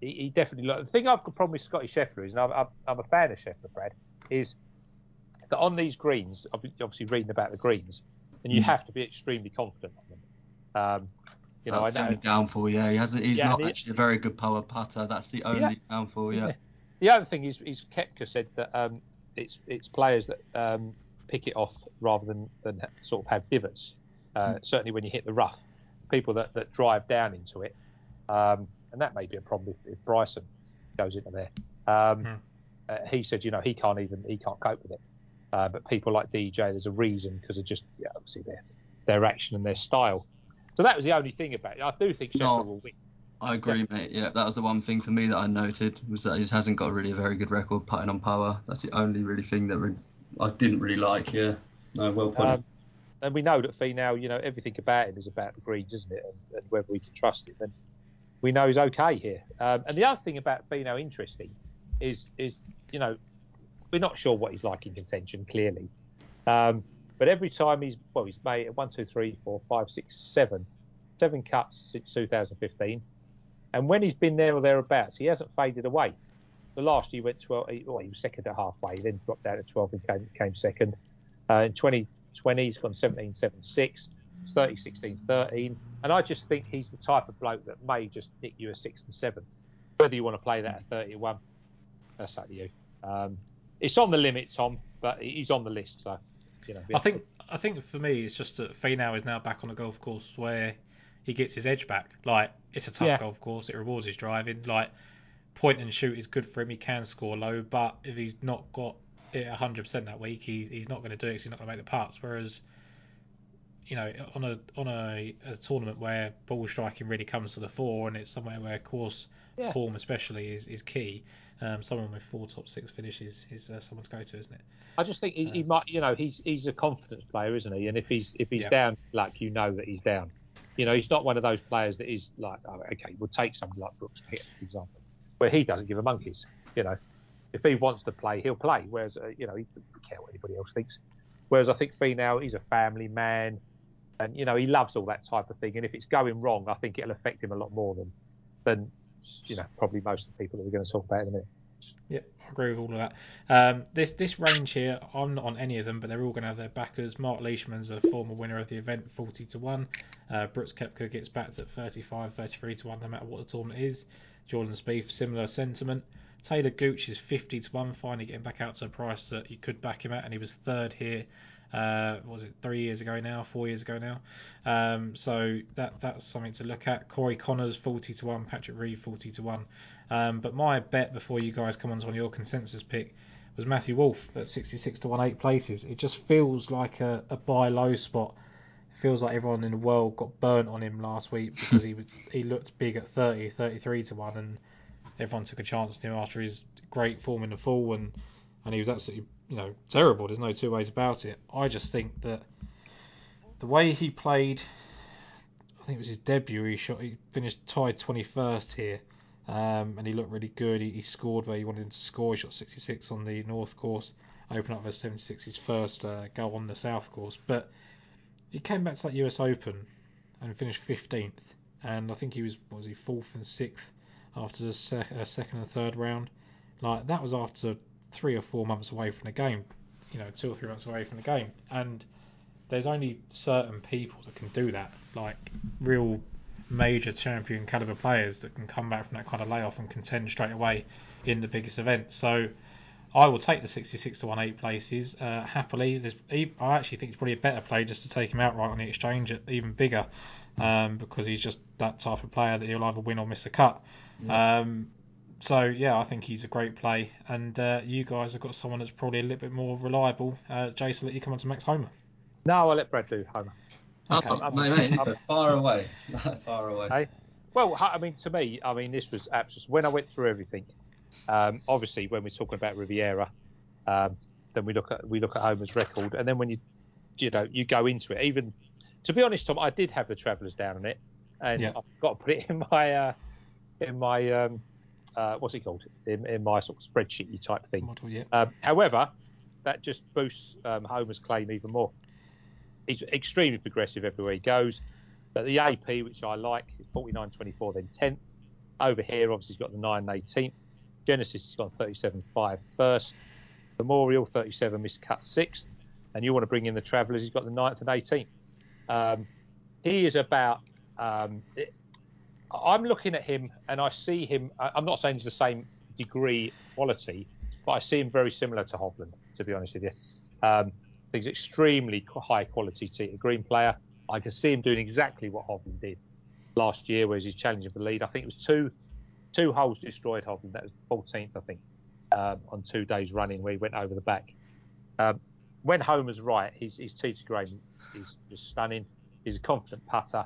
he, he definitely. The thing I've got problem with Scotty Scheffler is, and I'm, I'm a fan of Scheffler, Brad, is that on these greens, obviously reading about the greens, and you mm. have to be extremely confident on them. Um, you know, That's I know. The downfall, yeah. He has he's yeah, not actually a very good Poa putter. That's the only yeah. downfall, yeah. yeah. The other thing is, is Koepka said that um, it's it's players that um, pick it off rather than, than sort of have divots. Uh, mm. Certainly when you hit the rough, people that, that drive down into it, um, and that may be a problem if, if Bryson goes into there. Mm. Uh, he said, you know, he can't even he can't cope with it. Uh, but people like DJ, there's a reason because of just yeah, obviously their their action and their style. So that was the only thing about it. I do think Scheffler no, will win. I agree, yeah. mate. Yeah, that was the one thing for me that I noted was that he hasn't got really a very good record putting on Poa. That's the only really thing that I didn't really like. Yeah, no, well put. Um, and we know that Finau, you know, everything about him is about the greens, isn't it? And, and whether we can trust him. And we know he's okay here. Um, and the other thing about Finau interesting is, is you know, we're not sure what he's like in contention, clearly. Um, but every time he's well, he's made one, two, three, four, five, six, seven, seven cuts since 2015, and when he's been there or thereabouts, he hasn't faded away. The last he went 12. Well, he was second at halfway, then dropped down to 12 and came, came second. Uh, in 2020, he's gone 17, 7, 6, 30, 16, 13, and I just think he's the type of bloke that may just nick you a six and seven. Whether you want to play that at 31, that's up to you. Um, it's on the limit, Tom, but he's on the list. So, you know. I think I think for me, it's just that Finau is now back on a golf course where he gets his edge back. Like it's a tough yeah. golf course. It rewards his driving. Like point and shoot is good for him. He can score low, but if he's not got it 100% that week, he's he's not going to do it. Cause he's not going to make the putts. Whereas you know, on a on a, a, tournament where ball striking really comes to the fore, and it's somewhere where course yeah. form especially is, is key. Um, someone with four top six finishes is uh, someone to go to, isn't it? I just think he, he, um, might, you know, he's he's a confidence player, isn't he? And if he's if he's yeah. down, like you know that he's down. You know, he's not one of those players that is like, oh, okay, we'll take somebody like Brooks Pitt, for example, where he doesn't give a monkeys. You know, if he wants to play, he'll play. Whereas, uh, you know, he doesn't care what anybody else thinks. Whereas I think Finau, he's a family man, and you know, he loves all that type of thing. And if it's going wrong, I think it'll affect him a lot more than than you know probably most of the people that we're going to talk about in a minute. Yep, I agree with all of that. Um, this this range here, I'm not on any of them, but they're all going to have their backers. Mark Leishman's a former winner of the event, 40 to 1. Uh, Brooks Koepka gets backed at 35, 33 to 1, no matter what the tournament is. Jordan Spieth, similar sentiment. Talor Gooch is 50 to 1, finally getting back out to a price that you could back him at, and he was third here uh, was it three years ago now, four years ago now. Um, so that that's something to look at. Corey Conners forty to one, Patrick Reed forty to one. Um, but my bet before you guys come on to your consensus pick was Matthew Wolff at sixty six to one, eight places. It just feels like a, a buy low spot. It feels like everyone in the world got burnt on him last week because he was, he looked big at 30, 33 to one, and everyone took a chance on him after his great form in the fall and and he was absolutely you know terrible. There's no two ways about it. I just think that the way he played, I think it was his debut. He shot. He finished tied 21st here, um, and he looked really good. He, he, scored where he wanted him to score. He shot 66 on the north course, open up for 76 his first uh, go on the south course. But he came back to that US Open and finished 15th, and I think he was was he fourth and sixth after the sec- uh, second and third round. Like that was after three or four months away from the game, you know, two or three months away from the game, and there's only certain people that can do that, like real major champion caliber players that can come back from that kind of layoff and contend straight away in the biggest event. So I will take the 66 to 1 8 places uh, happily. There's, I actually think it's probably a better play just to take him outright on the exchange at even bigger um, because he's just that type of player that he'll either win or miss a cut. Yeah. Um, so yeah, I think he's a great play, and uh, you guys have got someone that's probably a little bit more reliable. Uh, Jason, let you come on to Max Homa. No, I'll let Brad do Homa. Okay. Oh, mate, mate, far away, far away. Hey? Well, I mean, to me, I mean, this was absolutely when I went through everything. Um, obviously, when we're talking about Riviera, um, then we look at we look at Homa's record, and then when you you know you go into it, even to be honest, Tom, I did have the Travellers down on it, and Yeah. I've got to put it in my uh, in my um, uh, what's it called in, in my sort of spreadsheet type thing. Model, yeah. Um, however, that just boosts um, Homa's claim even more. He's extremely progressive everywhere he goes. But the AP, which I like, is 49.24, then 10th. Over here, obviously, he's got the 9 and 18th. Genesis has got 37.5 first. Memorial, 37 miscut 6th. And you want to bring in the Travellers, he's got the 9th and 18th. Um, he is about. Um, I'm looking at him and I see him. I'm not saying he's the same degree quality, but I see him very similar to Hovland, to be honest with you. Um, he's extremely high quality tee to green player. I can see him doing exactly what Hovland did last year, where he's challenging for the lead. I think it was two two holes destroyed Hovland. That was 14th, I think, um, on two days running where he went over the back. Um, when Homa's right, his, his tee to green is just stunning. He's a confident putter.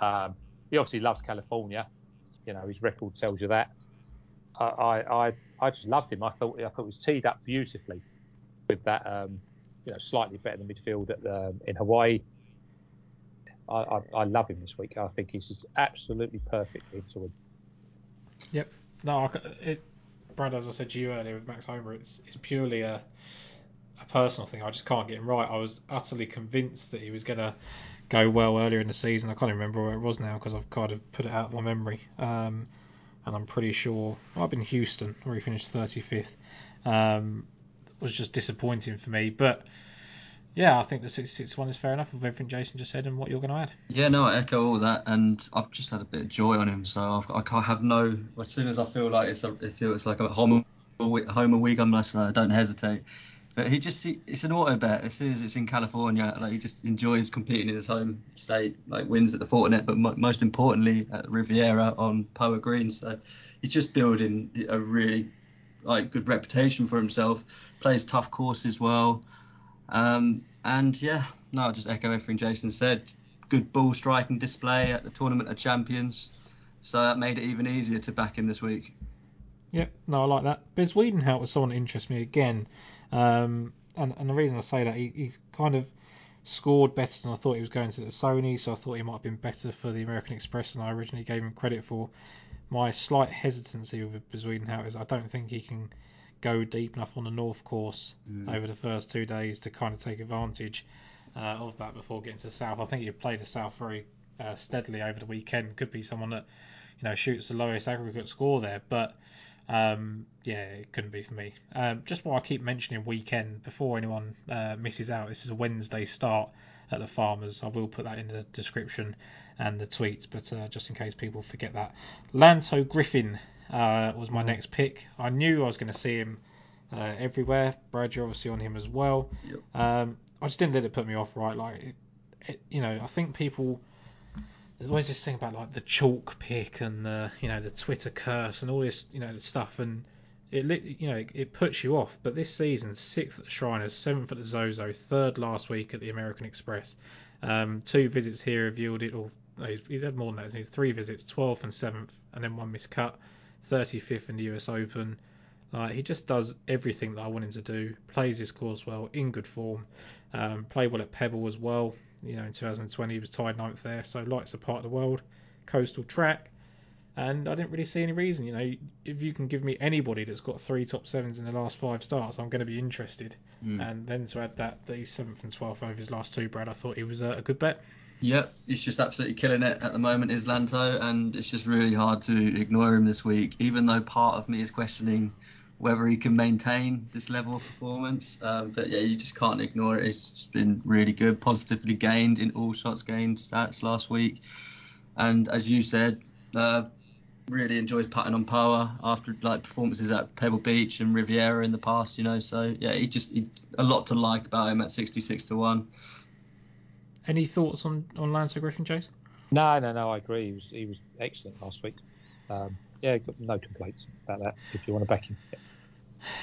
Um, he obviously loves California. You know, his record tells you that. I, I, I, just loved him. I thought I thought he was teed up beautifully with that, um, you know, slightly better than midfield at the, in Hawaii. I, I, I love him this week. I think he's just absolutely perfect to win. Yep. No, it, Brad, as I said to you earlier with Max Homa, it's it's purely a a personal thing. I just can't get him right. I was utterly convinced that he was going to go well earlier in the season. I can't remember where it was now because I've kind of put it out of my memory. Um, and I'm pretty sure I've been Houston where he finished 35th. Um, was just disappointing for me, but. Yeah, I think the 6 one is fair enough with everything Jason just said and what you're going to add. Yeah, no, I echo all that, and I've just had a bit of joy on him. So I've, I can't have no. As soon as I feel like it's a, it feels like a Homa week, Homa week, I'm like, "No, don't hesitate. But he just, it's an auto bet. As soon as it's in California, like he just enjoys competing in his home state, like wins at the Fortinet, but mo- most importantly at Riviera on Poa Green. So he's just building a really like good reputation for himself. Plays tough courses well. Um, and yeah, no, I'll just echo everything Jason said. Good ball striking display at the Tournament of Champions. So that made it even easier to back him this week. Yep, no, I like that. Bezuidenhout was someone that interests me again. Um, and, and the reason I say that, he, he's kind of scored better than I thought he was going to the Sony, so I thought he might have been better for the American Express than I originally gave him credit for. My slight hesitancy with Bezuidenhout is I don't think he can go deep enough on the North course over the first two days to kind of take advantage uh, of that before getting to the South. I think he played the South very uh, steadily over the weekend. Could be someone that you know shoots the lowest aggregate score there, but um, yeah, it couldn't be for me. Um, just while I keep mentioning weekend before anyone uh, misses out, this is a Wednesday start at the Farmers. I will put that in the description and the tweets, but uh, just in case people forget that. Lanto Griffin uh, was my next pick. I knew I was going to see him uh, everywhere. Brad, you're obviously on him as well. Yep. Um, I just didn't let it put me off, right? Like, it, it, you know, I think people there's always this thing about like the chalk pick and the you know the Twitter curse and all this you know stuff and it you know it, puts you off. But this season, sixth at the Shriners, seventh at the Zozo, third last week at the American Express. Um, two visits here have yielded, or no, he's, he's had more than that. He's three visits, twelfth and seventh, and then one miscut, thirty fifth in the US Open. Like he just does everything that I want him to do. Plays his course well, in good form. Um, played well at Pebble as well. You know, in 2020 he was tied ninth there, so Lights a part of the world, coastal track, and I didn't really see any reason. You know, if you can give me anybody that's got three top sevens in the last five starts, I'm going to be interested. Mm. And then to add that the seventh and twelfth over his last two, Brad, I thought he was a, a good bet. Yep, he's just absolutely killing it at the moment, is Lanto, and it's just really hard to ignore him this week, even though part of me is questioning whether he can maintain this level of performance. Um, but yeah, you just can't ignore it. It's just been really good, positively gained in all shots gained stats last week. And as you said, uh, really enjoys putting on Poa after like performances at Pebble Beach and Riviera in the past, you know. So yeah, he just he, a lot to like about him at 66 to one. Any thoughts on on Lanto Griffin, Chase? No, no, no. I agree. He was he was excellent last week. Um, yeah, got no complaints about that. If you want to back him,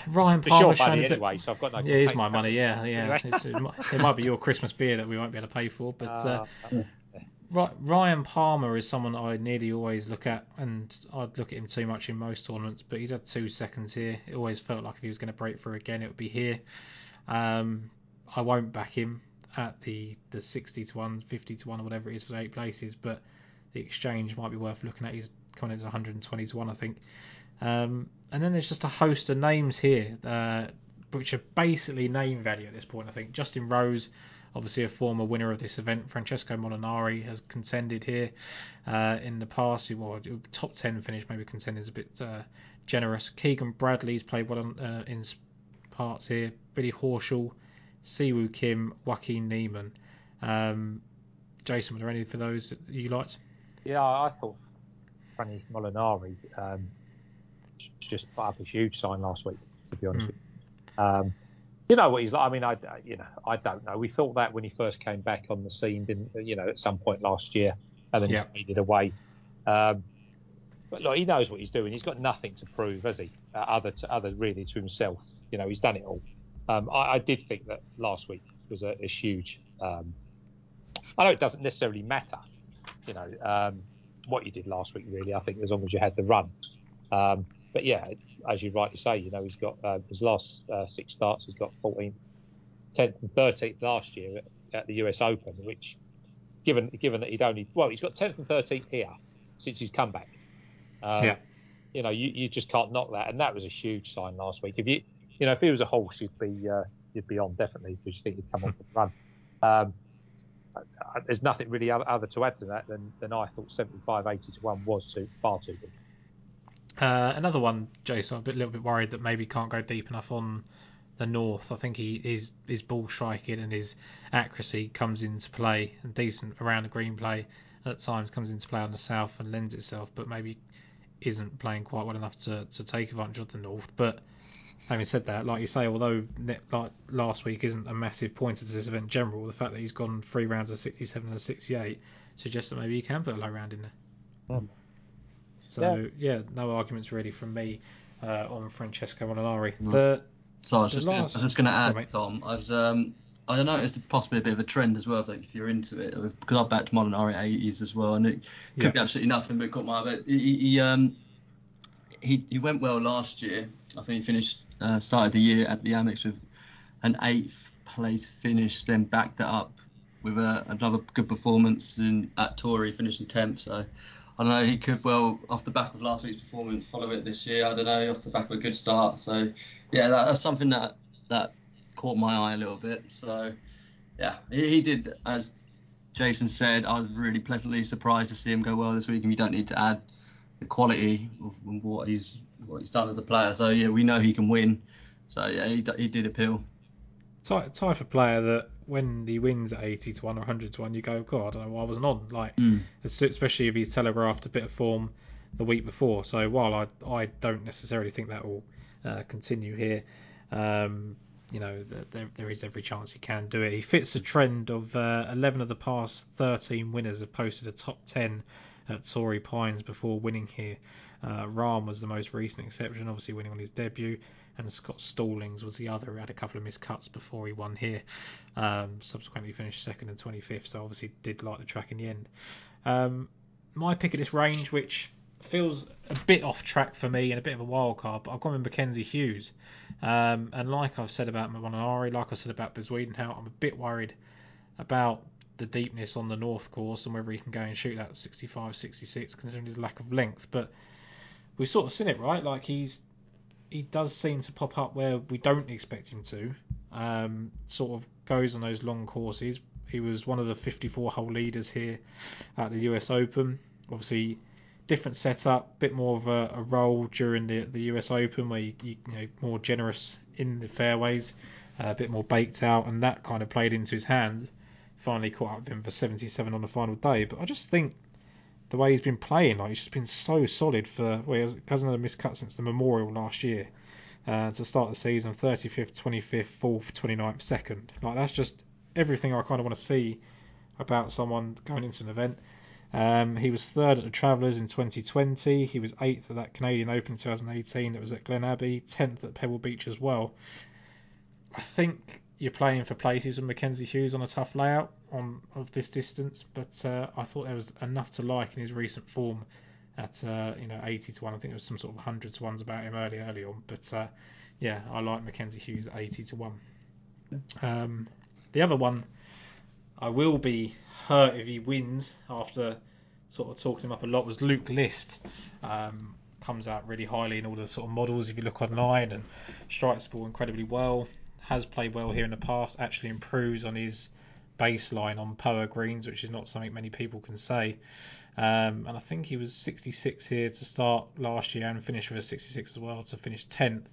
Ryan Palmer your showing money a bit. anyway, so I've got no. Yeah, it's my money. Yeah, yeah. It, might, it might be your Christmas beer that we won't be able to pay for, but uh, Uh, Ryan Palmer is someone I nearly always look at, and I'd look at him too much in most tournaments. But he's had two seconds here. It always felt like if he was going to break through again, it would be here. Um, I won't back him at the the 60 to 1, 50 to 1, or whatever it is for eight places, but the exchange might be worth looking at. He's coming in at 120 to 1, I think. Um, and then there's just a host of names here, uh, which are basically name value at this point, I think. Justin Rose, obviously a former winner of this event. Francesco Molinari has contended here uh, in the past. Well, top 10 finish, maybe contending is a bit uh, generous. Keegan Bradley's played well on, uh, in parts here. Billy Horschel, Siwoo Kim, Joaquin Niemann. Um, Jason, were there any for those that you liked? Yeah, I thought Franny Molinari um, just put up a huge sign last week. To be honest, Mm. with you. Um, you know what he's like. I mean, I you know I don't know. We thought that when he first came back on the scene, didn't you know, at some point last year, and then Yeah. he faded away. Um, but look, he knows what he's doing. He's got nothing to prove, has he? Uh, other to other really to himself. You know, he's done it all. Um, I, I did think that last week was a, a huge. Um, I know it doesn't necessarily matter, you know, um, what you did last week. Really, I think as long as you had the run. But yeah, as you rightly say, you know, he's got uh, his last uh, six starts. He's got 14th, 10th, and 13th last year at, at the US Open, which, given given that he'd only well, he's got 10th and 13th here since he's come back. Um, Yeah. You know, you, you just can't knock that, and that was a huge sign last week. If you you know if he was a horse, you'd be uh, you'd be on definitely because you think he'd come off the run. Um, uh, there's nothing really other, to add to that than, than I thought 75, 80 to one was too far too big. Uh, another one, Jason. I'm a little bit worried that maybe can't go deep enough on the north. I think he his his ball striking and his accuracy comes into play and decent around the green play at times comes into play on the south and lends itself, but maybe isn't playing quite well enough to, to take advantage of the north. But having said that, like you say, although like last week isn't a massive pointer to this event in general, the fact that he's gone three rounds of 67 and 68 suggests that maybe he can put a low round in there. Hmm. So yeah. no arguments really from me uh, on Francesco Molinari. No. The So I was just, gonna, I was just going to add, Go. Tom. I was, um, I noticed possibly a bit of a trend as well. That if you're into it, because I backed Molinari 80s as well, and it could Yeah. be absolutely nothing, but it caught my eye. But he, he, um, he, he went well last year. I think he finished, uh, started the year at the Amex with an eighth place finish, then backed that up with a, another good performance in, at Torrey, finishing 10th. So I don't know, he could well, off the back of last week's performance, follow it this year. I don't know, off the back of a good start. So yeah, that, that's something that that caught my eye a little bit. So yeah, he, he did as Jason said. I was really pleasantly surprised to see him go well this week, and you don't need to add the quality of what he's what he's done as a player. So yeah, we know he can win. So yeah, he, he did appeal. type, type of player that when he wins at 80 to 1 or 100 to 1, you go, God, I don't know why I wasn't on. Like, Mm. especially if he's telegraphed a bit of form the week before. So while I I don't necessarily think that will uh, continue here, um, you know there, there is every chance he can do it. He fits the trend of uh, 11 of the past 13 winners have posted a top 10 at Torrey Pines before winning here. Uh, Rahm was the most recent exception, obviously winning on his debut, and Scott Stallings was the other He had a couple of missed cuts before he won here. Um, subsequently finished second and 25th, so obviously did like the track in the end. Um, my pick of this range, which feels a bit off track for me and a bit of a wild card, but I've gone with Mackenzie Hughes. Um, and like I've said about Molinari, like I said about Bezuidenhout, I'm a bit worried about the deepness on the north course and whether he can go and shoot that 65, 66, considering his lack of length. But we've sort of seen it, right? Like he's he does seem to pop up where we don't expect him to. Um, sort of goes on those long courses. He was one of the 54 hole leaders here at the US Open. Obviously, different setup, bit more of a, a roll during the the US Open where you, you, you know more generous in the fairways, uh, a bit more baked out, and that kind of played into his hand. Finally caught up with him for 77 on the final day, but I just think the way he's been playing, like he's just been so solid for. Well, he hasn't- had a miscut since the Memorial last year. Uh, to start the season, 35th, 25th, 4th, 29th, 2nd. Like that's just everything I kind of want to see about someone going into an event. Um, he was third at the Travellers in 2020. He was eighth at that Canadian Open in 2018 that was at Glen Abbey, 10th at Pebble Beach as well. I think you're playing for places with Mackenzie Hughes on a tough layout on of this distance, but uh, I thought there was enough to like in his recent form at uh, you know 80 to 1. I think there was some sort of 100 to 1s about him early, early on. But uh, yeah, I like Mackenzie Hughes at 80 to 1. Um, the other one, I will be hurt if he wins after sort of talking him up a lot, was Luke List. Um, comes out really highly in all the sort of models if you look online and strikes the ball incredibly well. Has played well here in the past, actually improves on his baseline on Poa greens, which is not something many people can say. Um, and I think he was 66 here to start last year and finish with a 66 as well to finish 10th.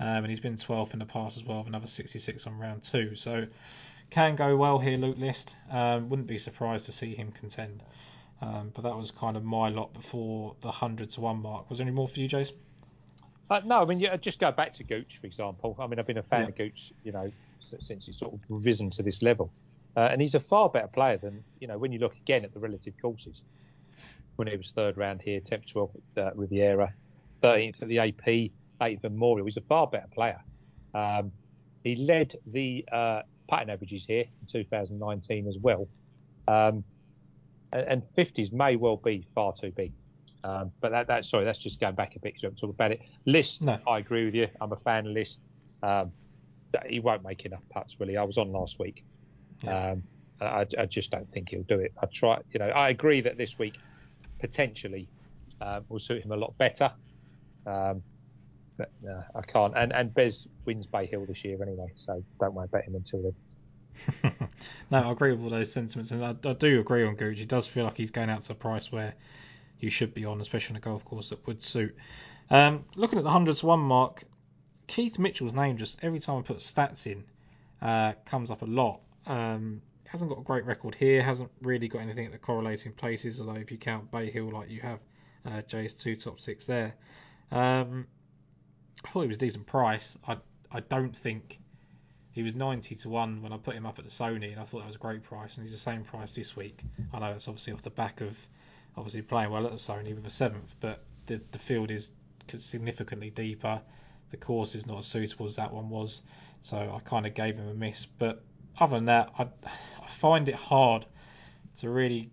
Um, and he's been 12th in the past as well, with another 66 on round two. So can go well here, Luke List. Um, wouldn't be surprised to see him contend. Um, but that was kind of my lot before the 100 to 1 mark. Was there any more for you, Jason? Uh, no, I mean, yeah, just go back to Gooch, for example. I mean, I've been a fan Yeah. of Gooch, you know, since he's sort of risen to this level. Uh, and he's a far better player than, you know, when you look again at the relative courses. When he was third round here, 10th, 12th at uh, Riviera, 13th at the AP, 8th at Memorial. He's a far better player. Um, he led the uh, pattern averages here in 2019 as well. Um, and, and 50s may well be far too big. Um, but that, that, sorry, that's just going back a bit because we haven't talked about it. List, No. I agree with you. I'm a fan of List. Um, he won't make enough putts, really. I was on last week. Yeah. Um, I, I just don't think he'll do it. I try, you know, I agree that this week potentially uh, will suit him a lot better. Um, but no, I can't. And and Bez wins Bay Hill this year anyway, so don't worry about him until then. no, I agree with all those sentiments, and I, I do agree on Gooch. It does feel like he's going out to a price where you should be on, especially on a golf course that would suit. Um, looking at the hundred to one mark, Keith Mitchell's name just every time I put stats in uh, comes up a lot. Um, hasn't got a great record here. Hasn't really got anything at the correlating places. Although if you count Bay Hill like you have, uh, Jay's two top six there. Um, I thought he was a decent price. I I don't think he was 90 to 1 when I put him up at the Sony, and I thought that was a great price, and he's the same price this week. I know it's obviously off the back of obviously playing well at the Sony with a seventh, but the, the field is significantly deeper. The course is not as suitable as that one was, so I kind of gave him a miss. But other than that, I, I find it hard to really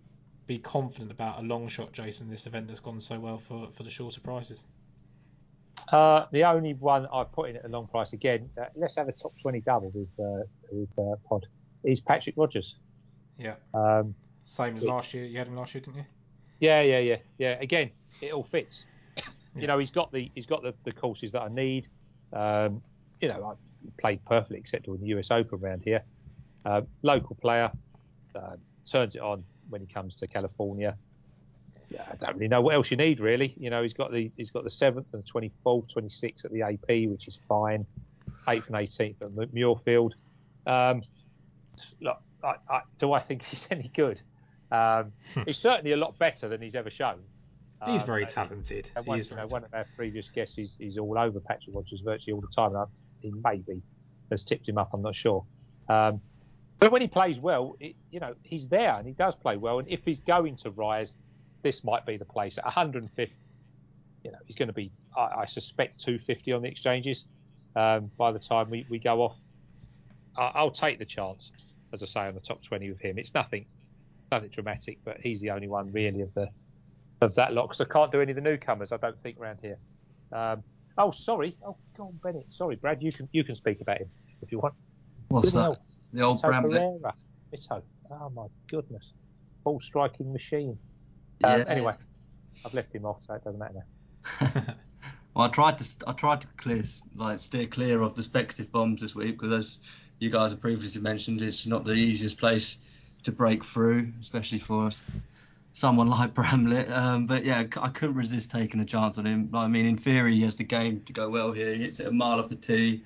be confident about a long shot, Jason, this event that's gone so well for, for the shorter prices. Uh, the only one I've put in at a long price again. Uh, let's have a top 20 double with uh, with uh, Pod. Is Patrick Rodgers. Yeah. Um, Same as last year. You had him last year, didn't you? Yeah, yeah, yeah, yeah. Again, it all fits. Yeah. You know, he's got the he's got the, the courses that I need. Um, you know, I played perfectly acceptable in the US Open around here. Uh, local player uh, turns it on when he comes to California. Yeah, I don't really know what else you need really. You know, he's got the he's got the seventh and twenty fourth, twenty sixth at the AP, which is fine. Eighth and eighteenth at Muirfield. Um, look, I, I, do I think he's any good? Um, he's certainly a lot better than he's ever shown. He's Um, very talented. He one, is you know, one of our previous guests is, is all over Patrick Rodgers virtually all the time. And I, he maybe has tipped him up. I'm not sure. Um, but when he plays well, it, you know, he's there and he does play well. And if he's going to rise, this might be the place. At 150, you know, he's going to be, I, I suspect, 250 on the exchanges um, by the time we, we go off. I, I'll take the chance, as I say, on the top 20 with him. It's nothing, nothing dramatic, but he's the only one really of the of that lot because I can't do any of the newcomers. I don't think around here. Um, oh, sorry. Oh, go on, Bennett. Sorry, Brad. You can you can speak about him if you want. What's Good that? hell. The old Bramlett. Pereira. Oh my goodness. Ball striking machine. Um, Yeah. Anyway, I've left him off, so it doesn't matter now. well, I tried to I tried to clear like steer clear of the speculative bombs this week because as you guys have previously mentioned, it's not the easiest place to break through, especially for us- someone like Bramlett. Um, but yeah, I couldn't resist taking a chance on him. I mean, in theory, he has the game to go well here. He hits it a mile off the tee.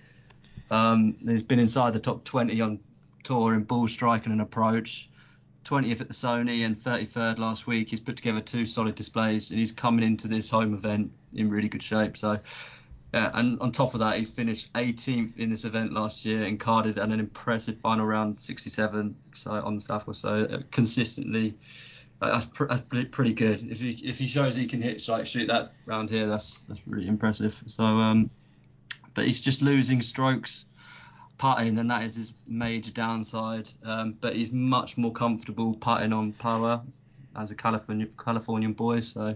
Um, he's been inside the top 20 on tour in ball striking and an approach. 20th at the Sony and 33rd last week. He's put together two solid displays and he's coming into this home event in really good shape. So, yeah, and on top of that, he's finished 18th in this event last year and carded at an impressive final round 67 so on the South Southwest. So uh, consistently That's, pr- that's pretty good. If he if he shows he can hit like shoot that round here, that's that's really impressive. So um, but he's just losing strokes putting, and that is his major downside. Um, but he's much more comfortable putting on Poa as a California Californian boy. So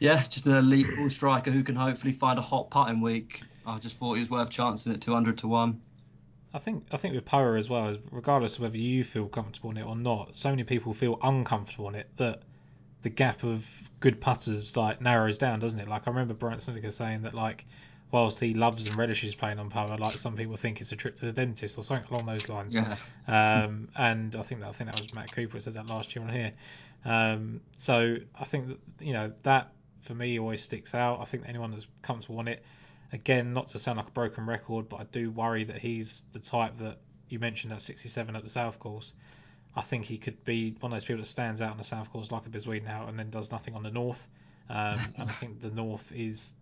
yeah, just an elite ball striker who can hopefully find a hot putting week. I just thought he was worth chancing at 200 to one. I think I think with Poa as well, regardless of whether you feel comfortable in it or not, so many people feel uncomfortable in it that the gap of good putters like narrows down, doesn't it? Like I remember Brian Snedeker saying that like whilst he loves and relishes playing on Poa, like some people think it's a trip to the dentist or something along those lines. Yeah. Um, and I think that I think that was Matt Cooper who said that last year on here. Um, so I think that you know that for me always sticks out. I think anyone that's comfortable on it, again, not to sound like a broken record, but I do worry that he's the type that you mentioned at 67 at the South Course. I think he could be one of those people that stands out on the South Course like a Bezuidenhout and then does nothing on the North. Um, and I think the North is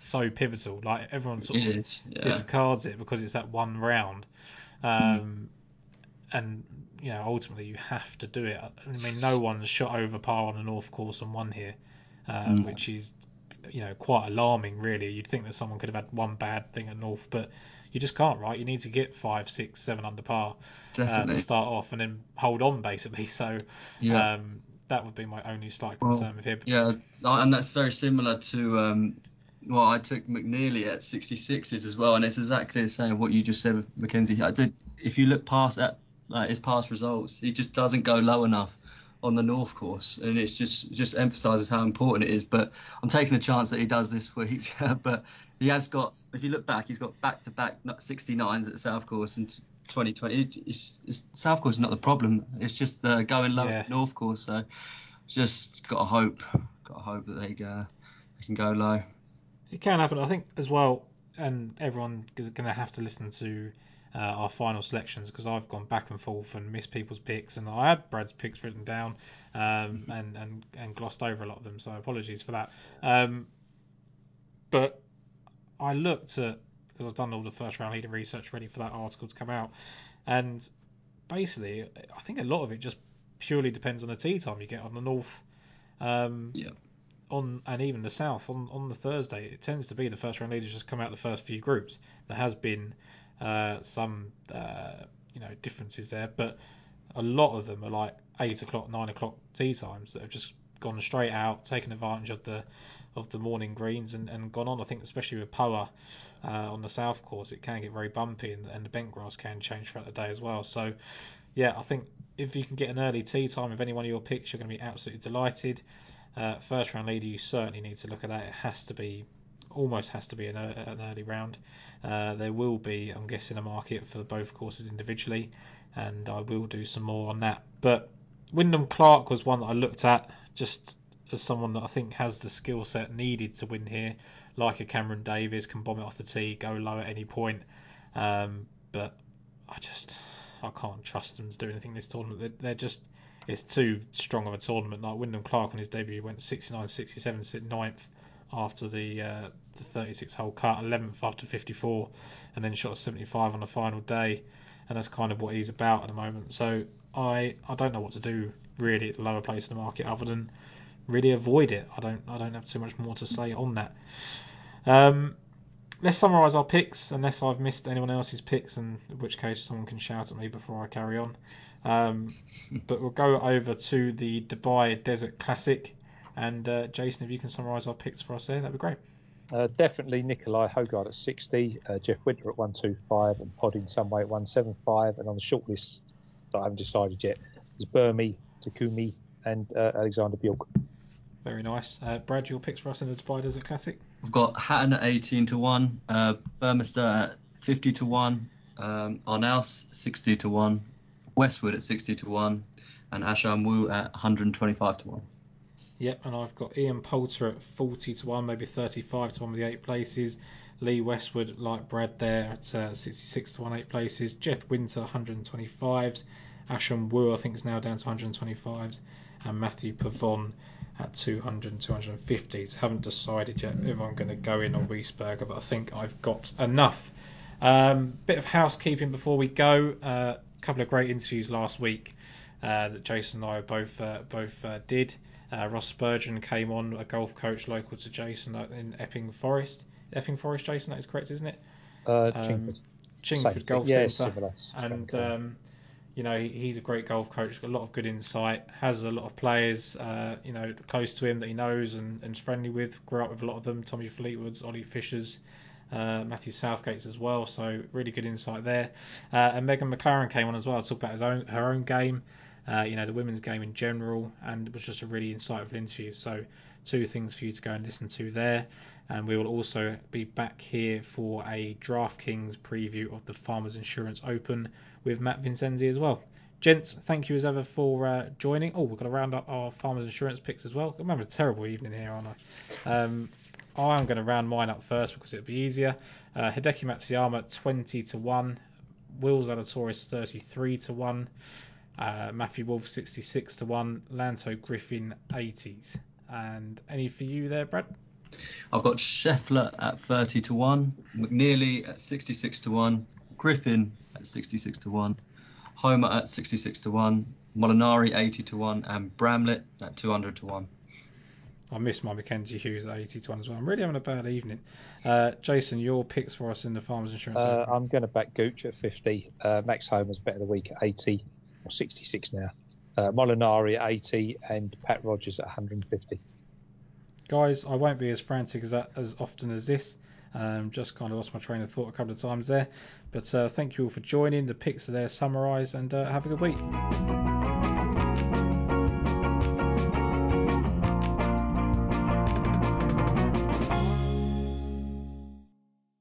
so pivotal. Like everyone sort of yeah. discards it because it's that one round. Um, mm. And you know, ultimately you have to do it. I mean, no one's shot over par on the North Course and won here, uh, mm. which is you know quite alarming. Really, you'd think that someone could have had one bad thing at North, but you just can't. Right, you need to get five, six, seven under par uh, to start off, and then hold on basically. So. Yeah. Um, that would be my only slight concern well, with him. Yeah, and that's very similar to um, well, I took McNealy at 66s as well, and it's exactly the same what you just said with Mackenzie. I did. If you look past at like, his past results, he just doesn't go low enough on the North course, and it's just just emphasises how important it is. But I'm taking a chance that he does this week. but he has got, if you look back, he's got back to back 69s at the South course in 2020. It's, it's, South course is not the problem. It's just the going low yeah. North course. So just got to hope, got to hope that they go, they can go low. It can happen. I think as well, and everyone is going to have to listen to uh, our final selections because I've gone back and forth and missed people's picks, and I had Brad's picks written down um, and, and and glossed over a lot of them. So apologies for that. Um, but I looked at because I've done all the first round leader research ready for that article to come out, and basically I think a lot of it just purely depends on the tee time you get on the north. Um, yeah on and even the south on, on the Thursday, it tends to be the first round leaders just come out the first few groups. There has been uh, some uh, you know differences there, but a lot of them are like eight o'clock, nine o'clock tee times that have just gone straight out, taken advantage of the of the morning greens and, and gone on. I think especially with Poa uh, on the south course, it can get very bumpy and, and the bent grass can change throughout the day as well. So yeah, I think if you can get an early tee time with any one of your picks, you're going to be absolutely delighted. Uh, first round leader, you certainly need to look at that. It has to be, almost has to be an, an early round. Uh, there will be, I'm guessing, a market for both courses individually, and I will do some more on that. But Wyndham Clark was one that I looked at just as someone that I think has the skill set needed to win here, like a Cameron Davis, can bomb it off the tee, go low at any point. Um, but I just I can't trust them to do anything this tournament. They're just it's too strong of a tournament. Like Wyndham Clark on his debut went 69, 67, sit ninth after the uh, the 36 hole cut, 11th after 54, and then shot a 75 on the final day. And that's kind of what he's about at the moment. So I I don't know what to do really at the lower place in the market other than really avoid it. I don't I don't have too much more to say on that. Um, let's summarise our picks, unless I've missed anyone else's picks, and in which case someone can shout at me before I carry on. Um, but we'll go over to the Dubai Desert Classic, and uh, Jason, if you can summarise our picks for us there, that'd be great. Uh, definitely Nikolai Højgaard at 60, uh, Jeff Winther at 125, and Pod in some way at 175. And on the shortlist that I haven't decided yet is Burmy, Takumi, and uh, Alexander Bjork. Very nice. Uh, Brad, your picks for us in the Dubai Desert Classic? We've got Hatton at 18 to 1, uh, Burmester at 50 to 1, um, Arnaus 60 to 1, Westwood at 60 to 1, and Ashun Wu at 125 to 1. Yep, and I've got Ian Poulter at 40 to 1, maybe 35 to 1 with the eight places. Lee Westwood, like Brad, there at uh, 66 to 1, eight places. Jeff Winther, 125s. Ashun Wu, I think, is now down to 125s. And Matthieu Pavon at 200 and 250s. Haven't decided yet if I'm going to go in on Wiesberger, but I think I've got enough. Um, bit of housekeeping before we go. A uh, couple of great interviews last week uh, that Jason and I both uh, both uh, did. Uh, Ross Spurgeon came on, a golf coach local to Jason in Epping Forest. Epping Forest, Jason, that is correct, isn't it? Uh, Um, Chingford. Chingford Golf yeah, Centre. and um, you know he, he's a great golf coach, got a lot of good insight, has a lot of players, uh, you know, close to him that he knows and, and is friendly with. Grew up with a lot of them: Tommy Fleetwoods, Ollie Fishers, uh, Matthew Southgate's as well. So really good insight there. Uh, and Meghan MacLaren came on as well to talk about his own her own game, uh, you know, the women's game in general, and it was just a really insightful interview. So two things for you to go and listen to there. And we will also be back here for a DraftKings preview of the Farmers Insurance Open with Matt Vincenzi as well. Gents, thank you as ever for uh, joining. Oh, we've got to round up our Farmers Insurance picks as well. I'm having a terrible evening here, aren't I? Um, I'm going to round mine up first because it'll be easier. Uh, Hideki Matsuyama 20 to 1, Will Zalatoris 33 to 1, uh, Matthew Wolff 66 to 1, Lanto Griffin 80s. And any for you there, Brad? I've got Scheffler at 30 to 1, McNealy at 66 to 1, Griffin at 66 to 1, Homa at 66 to 1, Molinari 80 to 1, and Bramlett at 200 to 1. I missed my Mackenzie Hughes at 80 to 1 as well. I'm really having a bad evening. Uh, Jason, your picks for us in the Farmers Insurance Uh, I'm going to back Gooch at 50. Uh, Max Homa's better the week at 80 or 66 now. Uh, Molinari at 80 and Pat Rodgers at 150. Guys, I won't be as frantic as that as often as this. Um, just kind of lost my train of thought a couple of times there. But uh, thank you all for joining. The picks are there summarised, and uh, have a good week.